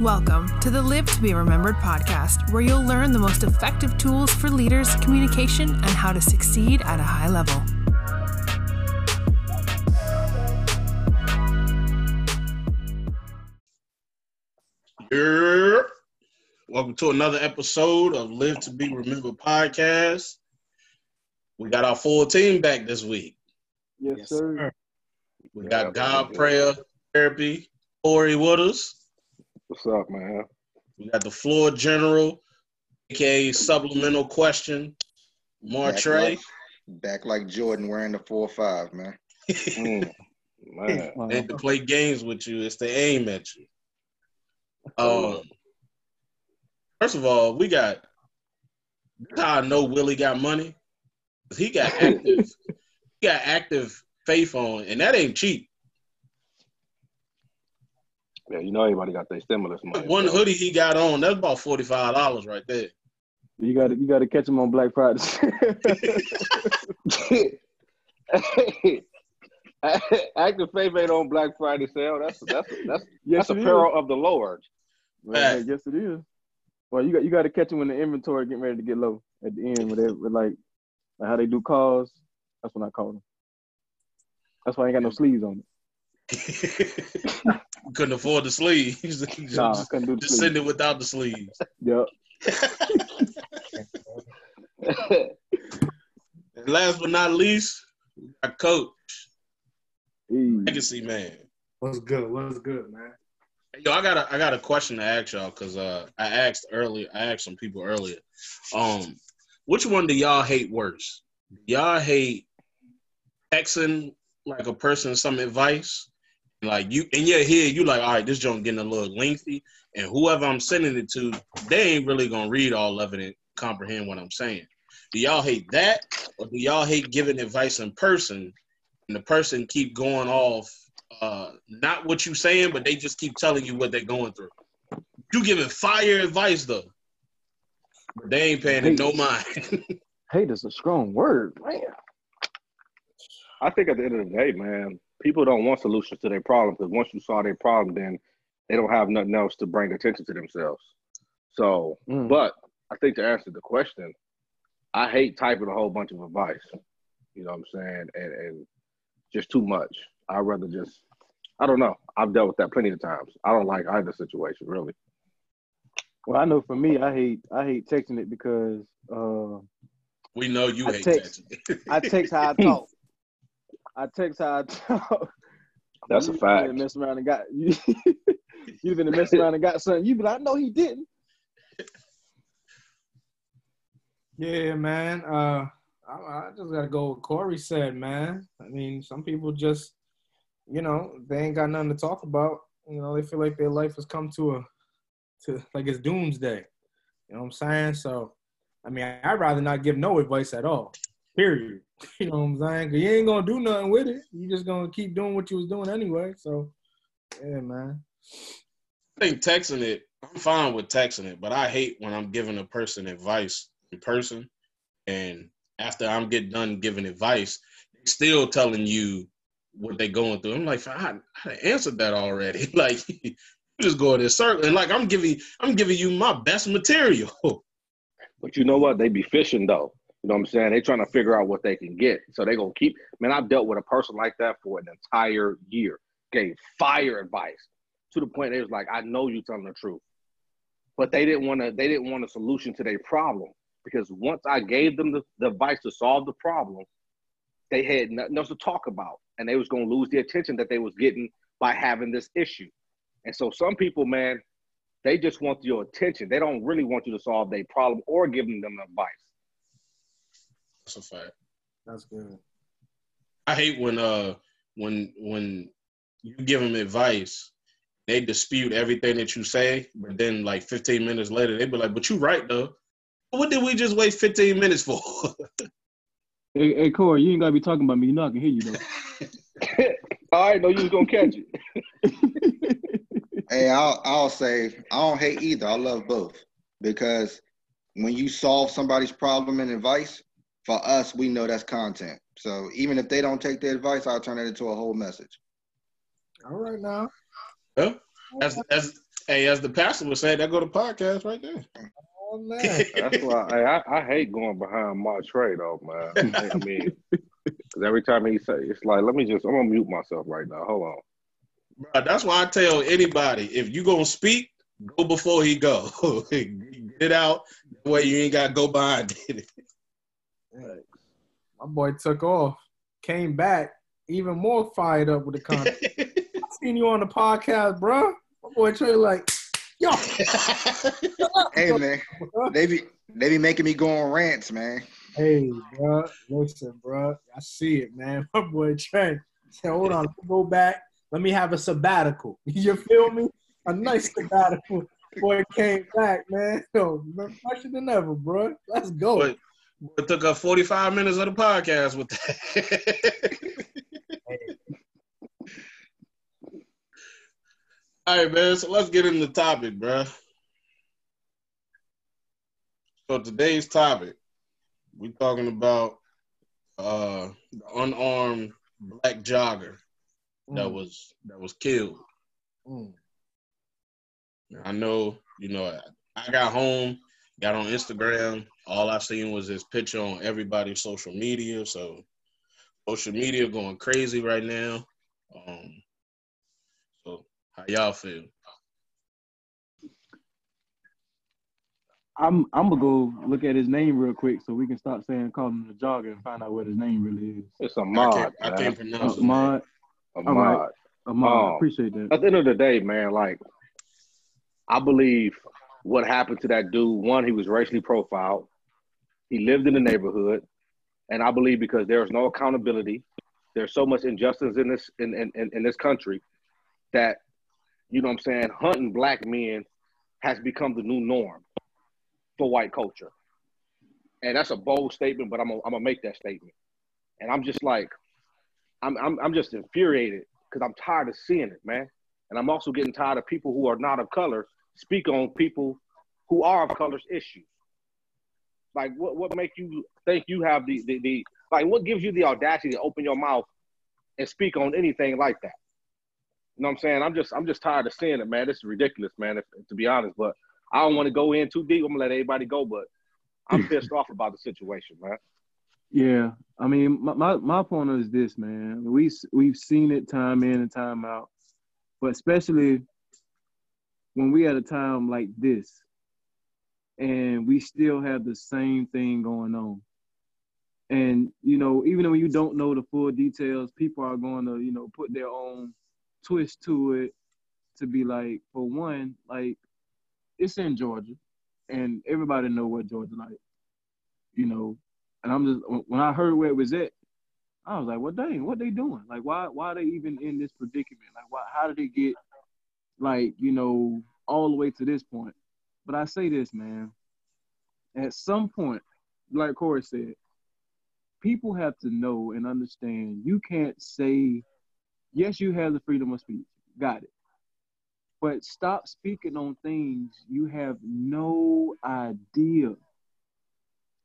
Welcome to the Live to Be Remembered podcast, where you'll learn the most effective tools for leaders, communication, and how to succeed at a high level. Here. Welcome to another episode of Live to Be Remembered podcast. We got our full team back this week. Yes, Yes, sir. We Yeah, got God. Prayer Therapy, Corey with us. What's up, man? We got the floor general, aka supplemental question, Martre. Back like, back like Jordan wearing the four five, man. Mm, man. And to play games with you, it's to aim at you. Um, first of all, we got how I know Willie got money. He got active, he got active faith on, and that ain't cheap. Yeah, you know everybody got their stimulus money. One so- hoodie he got on, that's about forty five dollars right there. you got to you got to catch him on Black Friday. hey, active faith ain't on Black Friday sale. That's that's that's yes, that's a it is. peril of the Lord. Well, hey, yes, it is. Well, you got you got to catch him when the inventory getting ready to get low at the end. When they with like, like how they do calls. That's when I call them. That's why I ain't got no sleeves on it. Couldn't afford the sleeves. Nah, I just, couldn't do the just send it without the sleeves. Yep. And last but not least, we got coach, Hey. legacy man. What's good? What's good, man? Yo, I got a I got a question to ask y'all because uh I asked earlier I asked some people earlier. Um, which one do y'all hate worse? Y'all hate texting like a person some advice, like you in your head you like all right this joint getting a little lengthy, and whoever I'm sending it to they ain't really gonna read all of it and comprehend what I'm saying. Do y'all hate that, or do y'all hate giving advice in person, and the person keep going off uh, not what you saying, but they just keep telling you what they're going through. You giving fire advice though, but they ain't paying it no mind. Hate is a strong word, man. I think at the end of the day, man, people don't want solutions to their problem because once you solve their problem, then they don't have nothing else to bring attention to themselves. So, Mm. but I think to answer the question, I hate typing a whole bunch of advice. You know what I'm saying? And, and just too much. I'd rather just, I don't know. I've dealt with that plenty of times. I don't like either situation, really. Well, I know for me, I hate I hate texting it because uh, we know you I hate text- that. I text how I talk. I text how I talk. That's a You fact. finna Mess around and got you. you been mess around and got something. You be like, no, he didn't. Yeah, man. Uh, I, I just gotta go. with Corey said, man. I mean, some people just, you know, they ain't got nothing to talk about. You know, they feel like their life has come to a, to like it's doomsday. You know what I'm saying? So, I mean, I'd rather not give no advice at all. Period. You know what I'm saying? Cause you ain't gonna do nothing with it. You just gonna keep doing what you was doing anyway. So, yeah, man. I think texting it, I'm fine with texting it, but I hate when I'm giving a person advice in person, and after I'm get done giving advice, they still telling you what they going through. I'm like, I, I answered that already. like, you just go in this circle, and like I'm giving, I'm giving you my best material. But you know what? They be fishing though. You know what I'm saying? They're trying to figure out what they can get. So they're gonna keep man, I've dealt with a person like that for an entire year. Gave fire advice to the point they was like, I know you telling the truth. But they didn't want to they didn't want a solution to their problem. Because once I gave them the, the advice to solve the problem, they had nothing else to talk about. And they was gonna lose the attention that they was getting by having this issue. And so some people, man, they just want your attention. They don't really want you to solve their problem or giving them advice. That's a fact. That's good. I hate when uh when when you give them advice, they dispute everything that you say, but then like 15 minutes later, they be like, "But you right though. What did we just waste 15 minutes for?" Hey, hey, Corey, you ain't gotta be talking about me. You know I can hear you though. All right, no, you was gonna catch it. Hey, I'll I'll say I don't hate either. I love both because when you solve somebody's problem and advice, for us, we know that's content. So even if they don't take the advice, I'll turn it into a whole message. All right now. Yeah. As as hey, as the pastor would say, that go to podcast right there. Oh man. That's why hey, I, I hate going behind my trade off, man. I mean, because every time he say, it's like, let me just, I'm gonna mute myself right now. Hold on. Bruh, that's why I tell anybody if you gonna speak, go before he go. Get it out. That way you ain't gotta go behind it. My boy took off, came back, even more fired up with the content. I seen you on the podcast, bro. My boy Trey like, yo, Hey man, they be they be making me go on rants, man. hey, bro, listen, bro, I see it, man. My boy Trey said, hold on, let go back. Let me have a sabbatical. You feel me? A nice sabbatical. Boy came back, man. Yo, fresher than ever, bro. Let's go. But it took up 45 minutes of the podcast with that. All right, man. So let's get into the topic, bro. So today's topic, we're talking about uh the unarmed black jogger that Mm, was that was killed. mm. I know, you know, I got home, got on Instagram. All I seen was this picture on everybody's social media. So social media going crazy right now. Um, so how y'all feel? I'm I'm gonna go look at his name real quick so we can stop saying call him the jogger and find out what his name really is. It's a I mod. can't, I can't pronounce his name. Ahmaud, A all right. mod. Ahmaud, Oh. appreciate that. At the end of the day, man, like I believe what happened to that dude. One, he was racially profiled. He lived in the neighborhood, and I believe because there is no accountability, there's so much injustice in this in, in, in, this country that you know what I'm saying, hunting black men has become the new norm for white culture. And that's a bold statement, but I'm gonna, I'm gonna make that statement. And I'm just like, I'm I'm, I'm just infuriated because I'm tired of seeing it, man. And I'm also getting tired of people who are not of color speak on people who are of color's issues. Like, what what make you think you have the, the the like? What gives you the audacity to open your mouth and speak on anything like that? You know what I'm saying? I'm just I'm just tired of seeing it, man. This is ridiculous, man. If, to be honest, but I don't want to go in too deep. I'm gonna let everybody go, but I'm pissed off about the situation, man. Yeah, I mean, my, my my point is this, man. We we've seen it time in and time out, but especially when we at a time like this, and we still have the same thing going on. And you know, even when you don't know the full details, people are going to you know put their own twist to it to be like, for one, like it's in Georgia, and everybody know what Georgia like, you know. And I'm just when I heard where it was at, I was like, "Well, dang, what they doing? Like, why why are they even in this predicament? Like, why how did they get like you know all the way to this point?" But I say this, man. At some point, like Corey said, people have to know and understand. You can't say, "Yes, you have the freedom of speech. Got it." But stop speaking on things you have no idea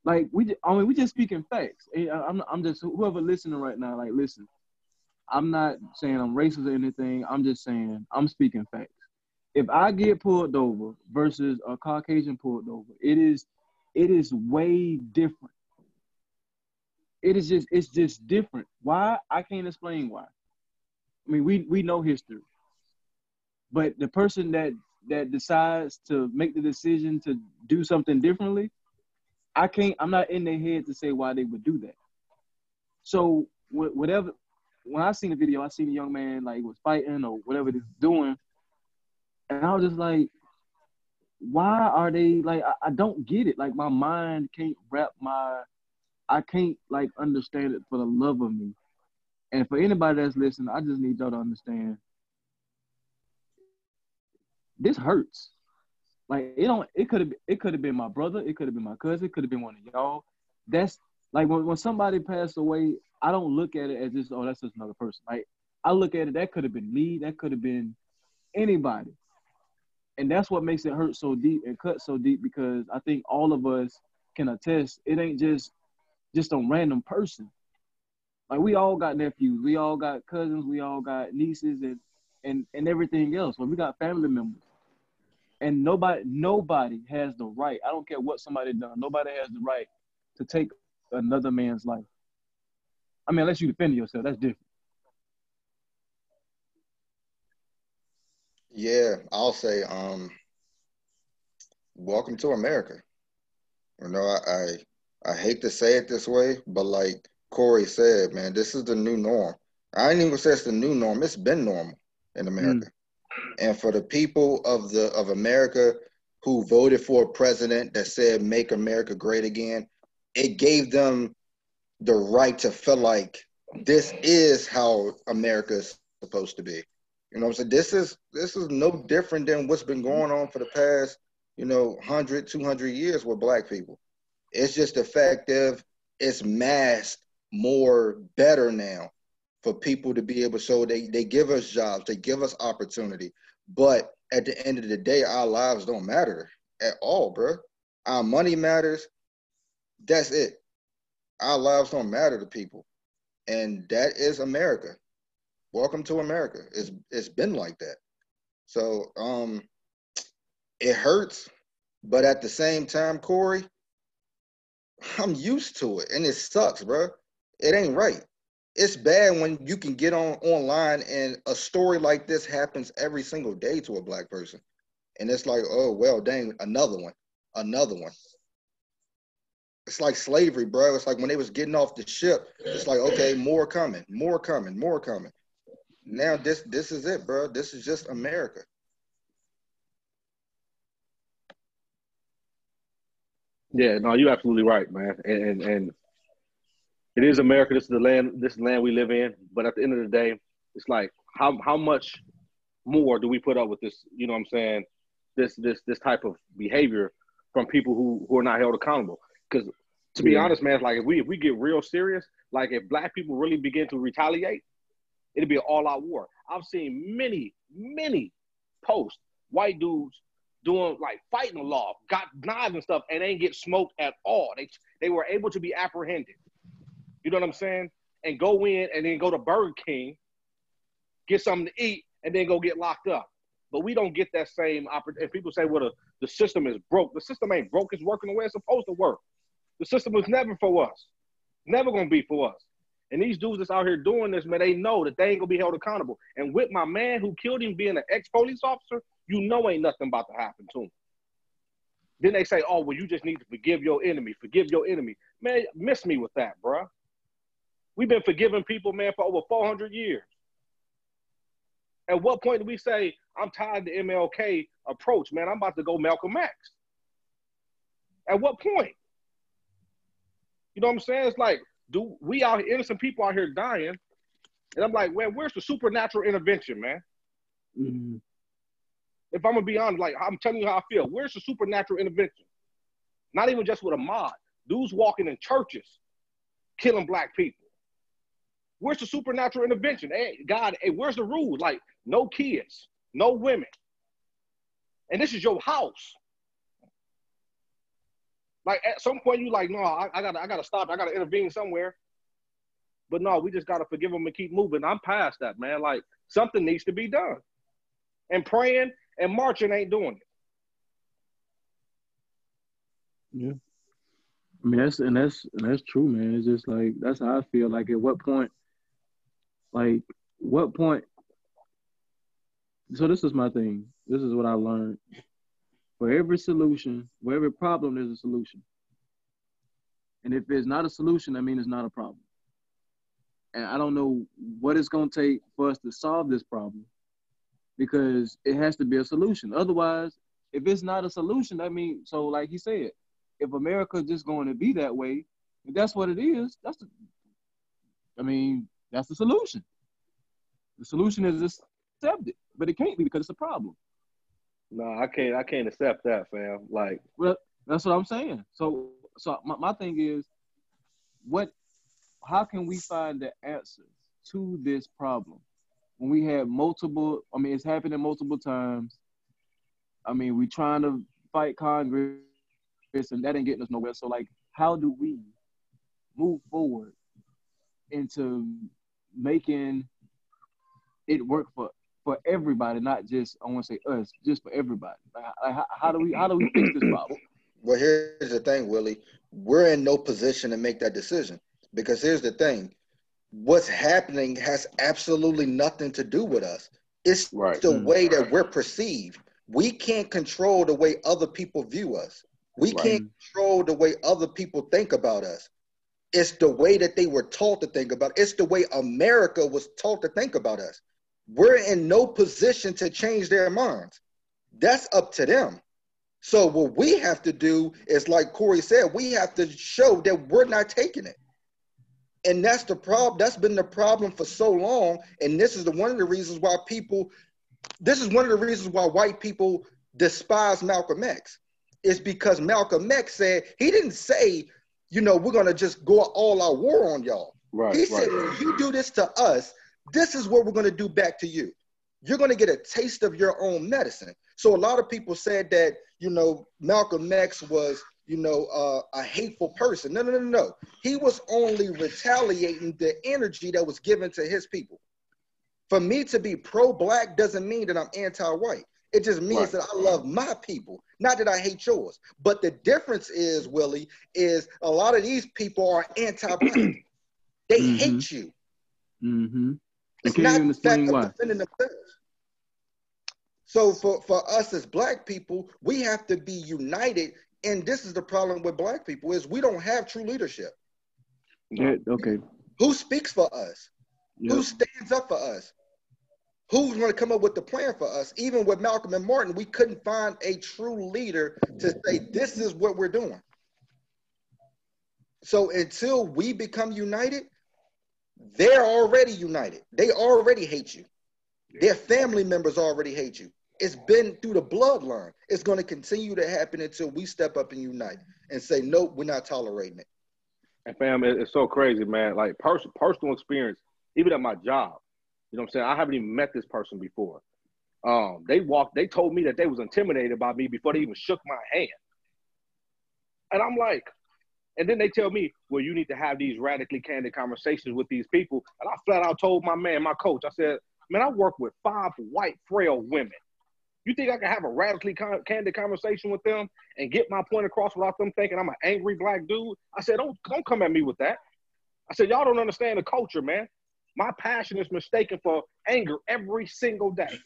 like we, I mean, we just speaking facts. I'm, I'm just whoever listening right now. Like, listen, I'm not saying I'm racist or anything. I'm just saying I'm speaking facts. If I get pulled over versus a Caucasian pulled over, it is, it is way different. It is just, it's just different. Why? I can't explain why. I mean, we we know history, but the person that that decides to make the decision to do something differently, I can't. I'm not in their head to say why they would do that. So whatever. When I seen the video, I seen a young man like was fighting or whatever he's doing, and I was just like, why are they like? I, I don't get it. Like my mind can't wrap my. I can't like understand it for the love of me. And for anybody that's listening, I just need y'all to understand. This hurts. Like it don't. It could have. It could have been my brother. It could have been my cousin. It could have been one of y'all. That's like when, when somebody passed away. I don't look at it as just oh that's just another person. Like I look at it that could have been me. That could have been anybody. And that's what makes it hurt so deep and cut so deep because I think all of us can attest. It ain't just just a random person. Like we all got nephews, we all got cousins, we all got nieces, and and and everything else. We got family members, and nobody nobody has the right. I don't care what somebody done. Nobody has the right to take another man's life. I mean, unless you defend yourself, that's different. Yeah, I'll say, um, welcome to America. You know, I, I I hate to say it this way, but like Corey said, man, this is the new norm. I ain't even say it's the new norm. It's been normal in America. Mm. And for the people of the of America who voted for a president that said make America great again, it gave them the right to feel like this is how America is supposed to be. You know I'm saying? This is this is no different than what's been going on for the past, you know, 100, 200 years with black people. It's just effective. It's masked more better now for people to be able show they, they give us jobs, they give us opportunity. But at the end of the day, our lives don't matter at all, bro. Our money matters. That's it. Our lives don't matter to people. And that is America. Welcome to America. It's it's been like that. So um it hurts, but at the same time, Corey, I'm used to it and it sucks, bro. It ain't right it's bad when you can get on online and a story like this happens every single day to a black person and it's like oh well dang another one another one it's like slavery bro it's like when they was getting off the ship it's like okay more coming more coming more coming now this this is it bro this is just america yeah no you're absolutely right man and and, and it is America. This is the land. This is land we live in. But at the end of the day, it's like how how much more do we put up with this? You know what I'm saying? This this this type of behavior from people who who are not held accountable. Because to be yeah. honest, man, like if we if we get real serious, like if black people really begin to retaliate, it'll be an all out war. I've seen many many posts white dudes doing like fighting the law, got knives and stuff, and ain't get smoked at all. They they were able to be apprehended. You know what I'm saying? And go in and then go to Burger King, get something to eat, and then go get locked up. But we don't get that same opportunity. People say, well, the, the system is broke. The system ain't broke. It's working the way it's supposed to work. The system was never for us. Never gonna be for us. And these dudes that's out here doing this, man, they know that they ain't gonna be held accountable. And with my man who killed him being an ex-police officer, you know ain't nothing about to happen to him. Then they say, oh, well, you just need to forgive your enemy, forgive your enemy. Man, miss me with that, bruh. We've been forgiving people, man, for over 400 years. At what point do we say, I'm tired of the MLK approach, man? I'm about to go Malcolm X. At what point? You know what I'm saying? It's like, do we out innocent people out here dying? And I'm like, well, where's the supernatural intervention, man? Mm-hmm. If I'm gonna be honest, like I'm telling you how I feel, where's the supernatural intervention? Not even just with Ahmaud. Dudes walking in churches, killing black people. Where's the supernatural intervention? Hey, God, hey, where's the rule? Like, no kids, no women. And this is your house. Like at some point you like, no, I, I gotta, I gotta stop, I gotta intervene somewhere. But no, we just gotta forgive them and keep moving. I'm past that, man. Like something needs to be done. And praying and marching ain't doing it. Yeah. I mean that's and that's and that's true, man. It's just like that's how I feel. Like at what point like, what point? So this is my thing. This is what I learned. For every solution, for every problem, there's a solution. And if there's not a solution, I mean it's not a problem. And I don't know what it's gonna take for us to solve this problem because it has to be a solution. Otherwise, if it's not a solution, I mean, so like he said, if America is just going to be that way, if that's what it is, that's the, I mean, that's the solution. The solution is accept it, but it can't be because it's a problem. No, I can't. I can't accept that, fam. Like, well, that's what I'm saying. So, so my, my thing is, what? How can we find the answers to this problem when we have multiple? I mean, it's happening multiple times. I mean, we're trying to fight Congress, and that ain't getting us nowhere. So, like, how do we move forward into making it work for for everybody, not just I want to say us, just for everybody. Like, like, how, how do we how do we fix this problem? Well, here's the thing, Willie. We're in no position to make that decision because here's the thing: what's happening has absolutely nothing to do with us. It's Right. the Mm. way that we're perceived. We can't control the way other people view us. We Right. can't control the way other people think about us. It's the way that they were taught to think about. It's the way America was taught to think about us. We're in no position to change their minds. That's up to them. So what we have to do is, like Corey said, we have to show that we're not taking it. And that's the problem. That's been the problem for so long. And this is the one of the reasons why people, this is one of the reasons why white people despise Malcolm X. Is because Malcolm X said he didn't say, you know, we're gonna just go all our war on y'all. Right. He right. said, when you do this to us, this is what we're going to do back to you. You're going to get a taste of your own medicine. So a lot of people said that, you know, Malcolm X was, you know, uh, a hateful person. No, no, no, no. He was only retaliating the energy that was given to his people. For me to be pro-black doesn't mean that I'm anti-white. It just means Right. that I love my people, not that I hate yours. But the difference is, Willie, is a lot of these people are anti-black. They Mhm. hate you. Mm-hmm. I It's can't even the fact explain of why. defending themselves. So for, for us as black people, we have to be united. And this is the problem with black people is we don't have true leadership. Yeah, okay. Who speaks for us? Yeah. Who stands up for us? Who's going to come up with the plan for us? Even with Malcolm and Martin, we couldn't find a true leader to say, this is what we're doing. So until we become united, they're already united. They already hate you. Their family members already hate you. It's been through the bloodline. It's going to continue to happen until we step up and unite and say, nope, we're not tolerating it. And fam, it's so crazy, man. Like pers- personal experience, even at my job. You know what I'm saying? I haven't even met this person before. Um, they walked, they told me that they was intimidated by me before they even shook my hand. And I'm like, and then they tell me, well, you need to have these radically candid conversations with these people. And I flat out told my man, my coach, I said, man, I work with five white, frail women. You think I can have a radically con- candid conversation with them and get my point across without them thinking I'm an angry black dude? I said, don't, don't come at me with that. I said, y'all don't understand the culture, man. My passion is mistaken for anger every single day.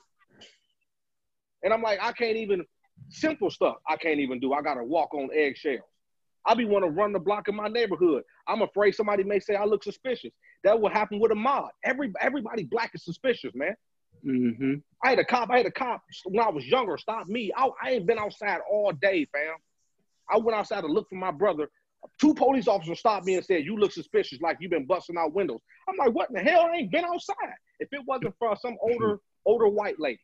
And I'm like, I can't even, simple stuff I can't even do. I got to walk on eggshells. I be want to run the block in my neighborhood. I'm afraid somebody may say I look suspicious. That will happen with Ahmaud. Every everybody black is suspicious, man. Mm-hmm. I had a cop. I had a cop when I was younger stop me. I, I ain't been outside all day, fam. I went outside to look for my brother. Two police officers stopped me and said, "You look suspicious, like you've been busting out windows." I'm like, "What in the hell? I ain't been outside." If it wasn't for some older older white lady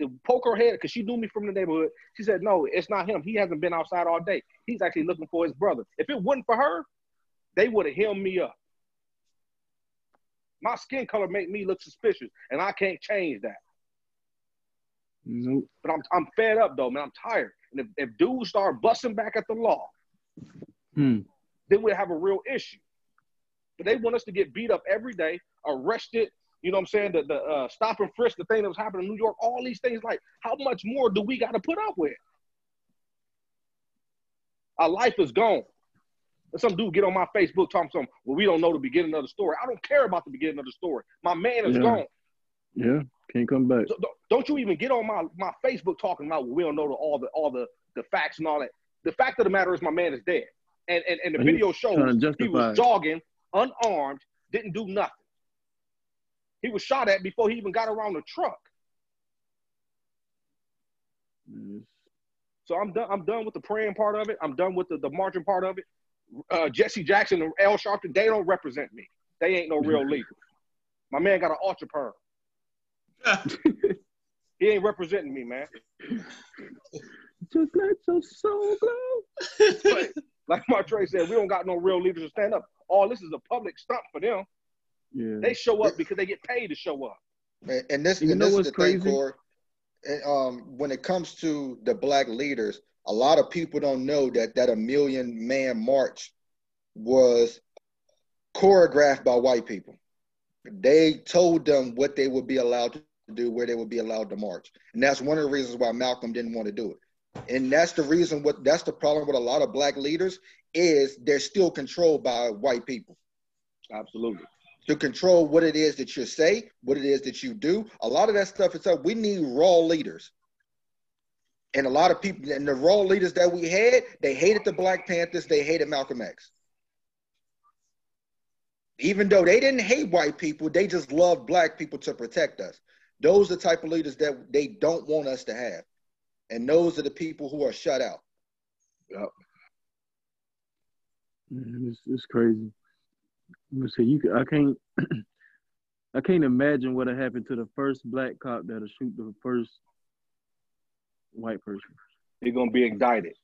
to poke her head because she knew me from the neighborhood, she said, "No, it's not him. He hasn't been outside all day. He's actually looking for his brother." If it wasn't for her, they would have hemmed me up. My skin color make me look suspicious, and I can't change that. Nope. But I'm I'm fed up though, man. I'm tired. And if, if dudes start busting back at the law, Hmm. then we'll have a real issue. But they want us to get beat up every day, arrested. You know what I'm saying? The the uh, stop and frisk, the thing that was happening in New York, all these things. Like, how much more do we got to put up with? Our life is gone. And some dude get on my Facebook talking some, well, we don't know the beginning of the story. I don't care about the beginning of the story. My man is Yeah. gone. Yeah. Can't come back. So don't- don't you even get on my, my Facebook talking about we don't know the, all the all the, the facts and all that. The fact of the matter is my man is dead. And and, and the he video shows he was jogging, unarmed, didn't do nothing. He was shot at before he even got around the truck. Yes. So I'm done. I'm done with the praying part of it. I'm done with the, the marching part of it. Uh, Jesse Jackson and Al Sharpton, they don't represent me. They ain't no real leaders. My man got an ultra perm. He ain't representing me, man. Just let your soul glow. Like Martre said, we don't got no real leaders to stand up. All this is a public stunt for them. Yeah. They show up because they get paid to show up. And, and this, You and know this is what's the thing, crazy? Corey. And, um, when it comes to the black leaders, a lot of people don't know that that a million man march was choreographed by white people. They told them what they would be allowed to do where they would be allowed to march. And that's one of the reasons why Malcolm didn't want to do it. And that's the reason what that's the problem with a lot of black leaders is they're still controlled by white people. Absolutely. To control what it is that you say, what it is that you do. A lot of that stuff is up. We need raw leaders. And a lot of people, and the raw leaders that we had, they hated the Black Panthers, they hated Malcolm X. Even though they didn't hate white people, they just loved black people to protect us. Those are the type of leaders that they don't want us to have. And those are the people who are shut out. Yep. Man, it's, it's crazy. Let me say you. I can't. I can't imagine what happened to the first black cop that'll shoot the first white person. He's gonna be indicted.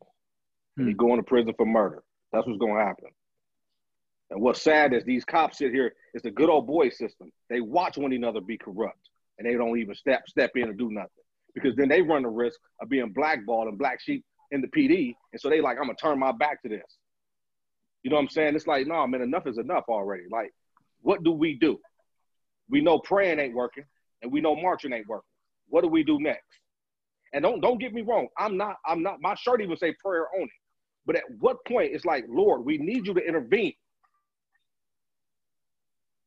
Hmm. going to prison for murder. That's what's gonna happen. And what's sad is these cops sit here, it's the good old boy system. They watch one another be corrupt and they don't even step step in and do nothing. Because then they run the risk of being blackballed and black sheep in the PD. And so they like, I'm gonna turn my back to this. You know what I'm saying? It's like, no, man, enough is enough already. Like, what do we do? We know praying ain't working, and we know marching ain't working. What do we do next? And don't don't get me wrong. I'm not. I'm not. My shirt even say prayer on it. But at what point it's like, Lord, we need you to intervene.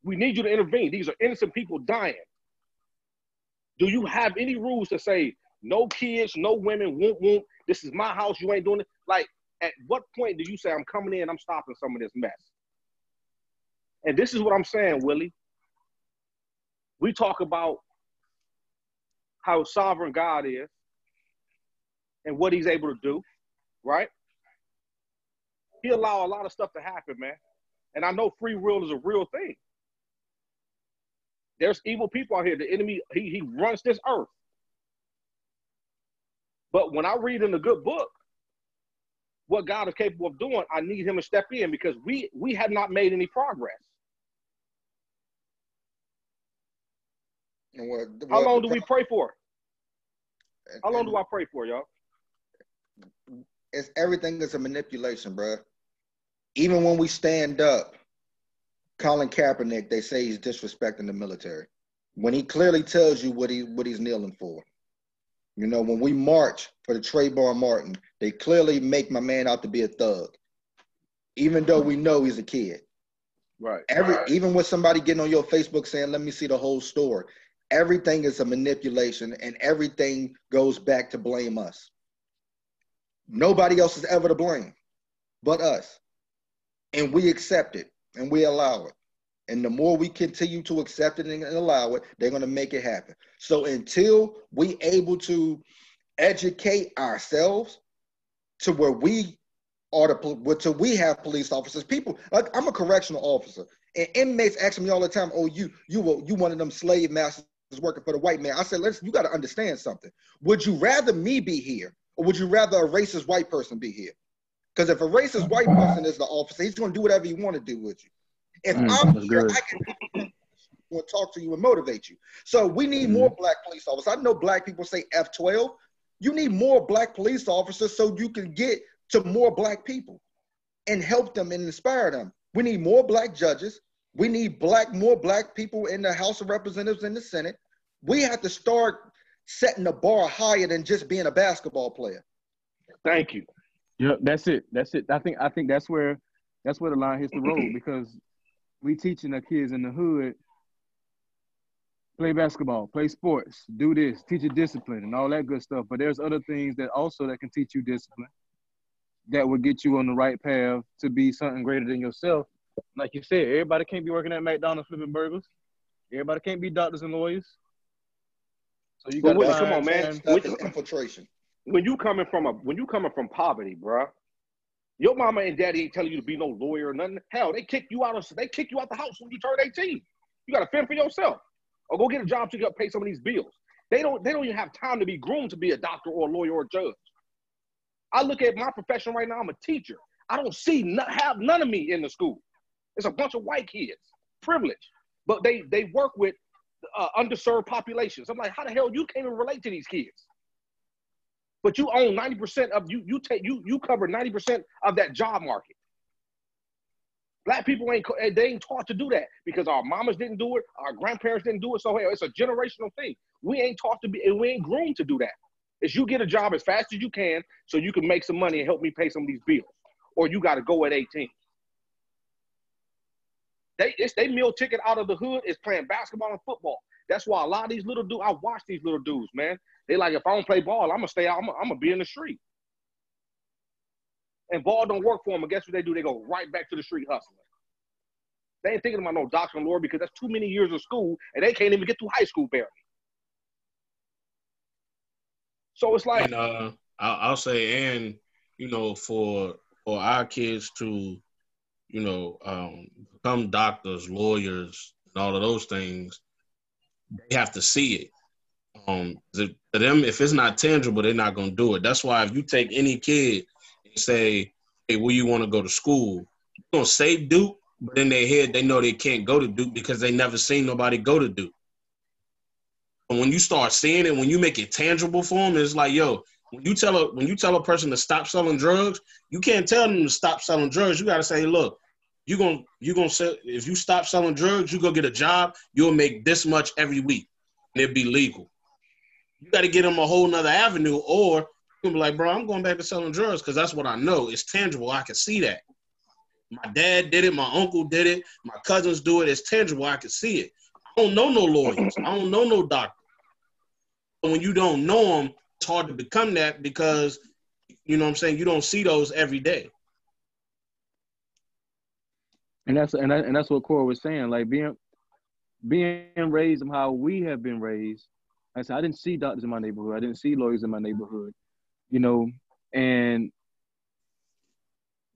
We need you to intervene. These are innocent people dying. Do you have any rules to say no kids, no women, won't won't? This is my house. You ain't doing it. Like, at what point do you say I'm coming in? I'm stopping some of this mess. And this is what I'm saying, Willie. We talk about how sovereign God is and what He's able to do, right? He allow a lot of stuff to happen, man. And I know free will is a real thing. There's evil people out here. The enemy, he, he runs this earth. But when I read in the good book what God is capable of doing, I need him to step in because we we have not made any progress. And what, How long do we pray for? How long do I pray for, y'all? It's everything is a manipulation, bruh. Even when we stand up, Colin Kaepernick, they say he's disrespecting the military. When he clearly tells you what he what he's kneeling for. You know, when we march for the Trayvon Martin, they clearly make my man out to be a thug. Even though we know he's a kid. Right. Every even with somebody getting on your Facebook saying, "Let me see the whole story," everything is a manipulation, and everything goes back to blame us. Nobody else is ever to blame, but us, and we accept it and we allow it. And the more we continue to accept it and allow it, they're going to make it happen. So until we able to educate ourselves to where we are the to we have police officers. People like I'm a correctional officer, and inmates ask me all the time, "Oh, you you were you one of them slave masters working for the white man?" I said, "Listen, you got to understand something. Would you rather me be here, or would you rather a racist white person be here? Because if a racist white person is the officer, he's going to do whatever he want to do with you. If Mm, I'm that's here, good. I can will talk to you and motivate you. So we need more black police officers. I know black people say F12. You need more black police officers so you can get to more black people and help them and inspire them. We need more black judges. We need black more black people in the House of Representatives and the Senate. We have to start setting the bar higher than just being a basketball player. Thank you. Yep, that's it. That's it. I think I think that's where that's where the line hits the road because we teaching the kids in the hood play basketball, play sports, do this, teach you discipline and all that good stuff. But there's other things that also that can teach you discipline that will get you on the right path to be something greater than yourself. Like you said, everybody can't be working at McDonald's flipping burgers. Everybody can't be doctors and lawyers. So you got to come on, man. Stuff infiltration. When you coming from a when you coming from poverty, bruh, your mama and daddy ain't telling you to be no lawyer or nothing. Hell, they kick you out of they kick you out the house when you turn 18. You gotta fend for yourself. Or go get a job to pay some of these bills. They don't they don't even have time to be groomed to be a doctor or a lawyer or a judge. I look at my profession right now, I'm a teacher. I don't see not have none of me in the school. It's a bunch of white kids, privileged, but they they work with uh, underserved populations. I'm like, how the hell you can't even relate to these kids? But you own 90% of you, you take you you cover 90% of that job market. Black people ain't eh, they ain't taught to do that because our mamas didn't do it, our grandparents didn't do it. So hell, it's a generational thing. We ain't taught to be, and we ain't groomed to do that. Is you get a job as fast as you can so you can make some money and help me pay some of these bills, or you got to go at 18. They it's they meal ticket out of the hood is playing basketball and football. That's why a lot of these little dudes, I watch these little dudes, man. They like if I don't play ball, I'm gonna stay out. I'm gonna, be in the street and ball don't work for them, and guess what they do? They go right back to the street hustling. They ain't thinking about no doctrine and lore because that's too many years of school, and they can't even get through high school barely. So it's like, and uh, I'll, I'll say, and you know, for for our kids to, you know, um, become doctors, lawyers, and all of those things, they have to see it. Um, to them, if it's not tangible, they're not gonna do it. That's why if you take any kid and say, hey, where you want to go to school? You're gonna say Duke, but in their head they know they can't go to Duke because they never seen nobody go to Duke. And when you start seeing it, when you make it tangible for them, it's like, yo, when you tell a when you tell a person to stop selling drugs, you can't tell them to stop selling drugs. You gotta say, look, you're gonna you're gonna sell if you stop selling drugs, you go get a job, you'll make this much every week. And it'll be legal. You gotta get them a whole nother avenue, or gonna be like, bro, I'm going back to selling drugs because that's what I know. It's tangible. I can see that. My dad did it. My uncle did it. My cousins do it. It's tangible. I can see it. I don't know no lawyers. I don't know no doctor. But when you don't know them, it's hard to become that because you know what I'm saying. You don't see those every day. And that's and, and that's what Corey was saying. Like being being raised how we have been raised. I said I didn't see doctors in my neighborhood. I didn't see lawyers in my neighborhood you know, and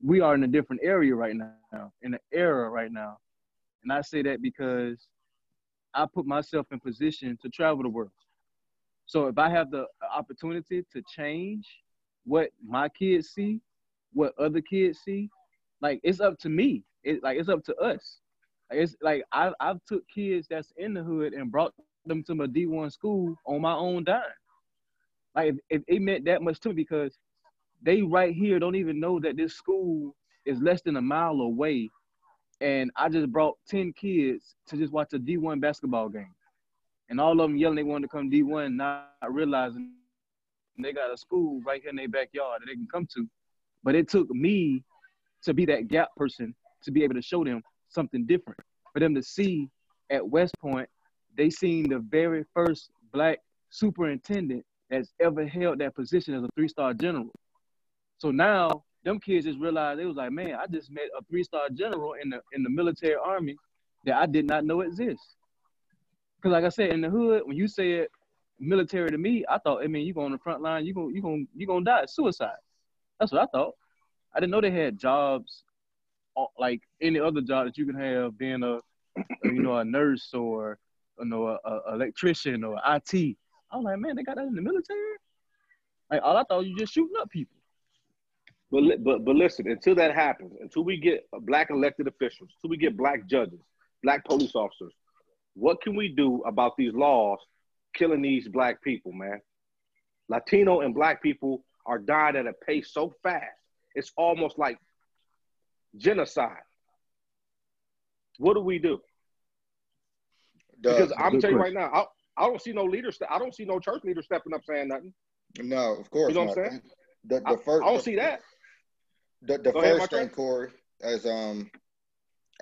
we are in a different area right now, in an era right now. And I say that because I put myself in position to travel the world. So if I have the opportunity to change what my kids see, what other kids see, like it's up to me. It like it's up to us. It's like I I've took kids that's in the hood and brought them to my D1 school on my own dime. Like if, it meant that much to me because they right here don't even know that this school is less than a mile away. And I just brought 10 kids to just watch a D1 basketball game. And all of them yelling they wanted to come D1, not realizing they got a school right here in their backyard that they can come to. But it took me to be that gap person to be able to show them something different. For them to see at West Point, they seen the very first black superintendent that's ever held that position as a three star general. So now them kids just realized they was like, man, I just met a three star general in the in the military army that I did not know exists. Cause like I said, in the hood, when you say it military to me, I thought, I mean, you go on the front line, you going you going you gonna die, suicide. That's what I thought. I didn't know they had jobs like any other job that you can have, being a you know a nurse or you know a, electrician or IT. I was like, man, they got that in the military. Like all I thought you just shooting up people. But but but listen, until that happens, until we get black elected officials, until we get black judges, black police officers, what can we do about these laws killing these black people, man? Latino and black people are dying at a pace so fast, it's almost like genocide. What do we do? Because I'm telling you right now, I I don't see no leaders. I don't see no church leader stepping up saying nothing. No, of course. You know not. what I'm saying? The, the I, first, I don't the, see that. The, the first ahead, thing, Corey, is um,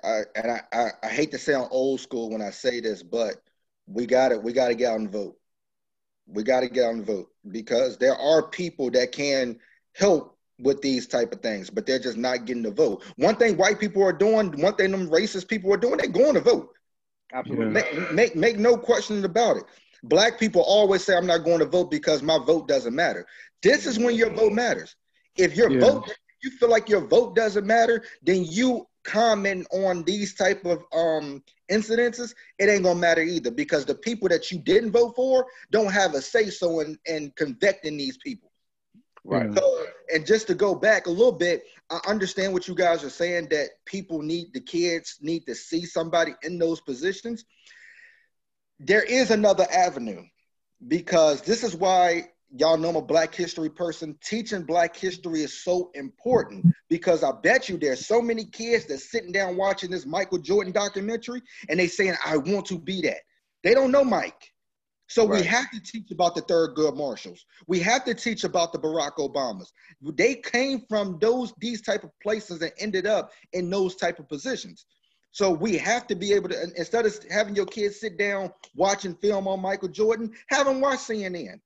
I and I, I, I hate to sound old school when I say this, but we got it. We got to get out and vote. We got to get out and vote because there are people that can help with these type of things, but they're just not getting the vote. One thing white people are doing, one thing them racist people are doing, they're going to vote. Absolutely. Make, make, make no questions about it. Black people always say, I'm not going to vote because my vote doesn't matter. This is when your vote matters. If your yeah. vote, you feel like your vote doesn't matter, then you comment on these type of um incidences, it ain't gonna matter either because the people that you didn't vote for don't have a say so in, in convicting these people. Right. So, and just to go back a little bit, I understand what you guys are saying that people need the kids need to see somebody in those positions. There is another avenue because this is why y'all know I'm a Black History person. Teaching Black History is so important because I bet you there's so many kids that's sitting down watching this Michael Jordan documentary and they saying, "I want to be that." They don't know Mike. So Right. we have to teach about the Thurgood Marshalls. We have to teach about the Barack Obamas. They came from those these type of places and ended up in those type of positions. So we have to be able to instead of having your kids sit down watching film on Michael Jordan, have them watch CNN.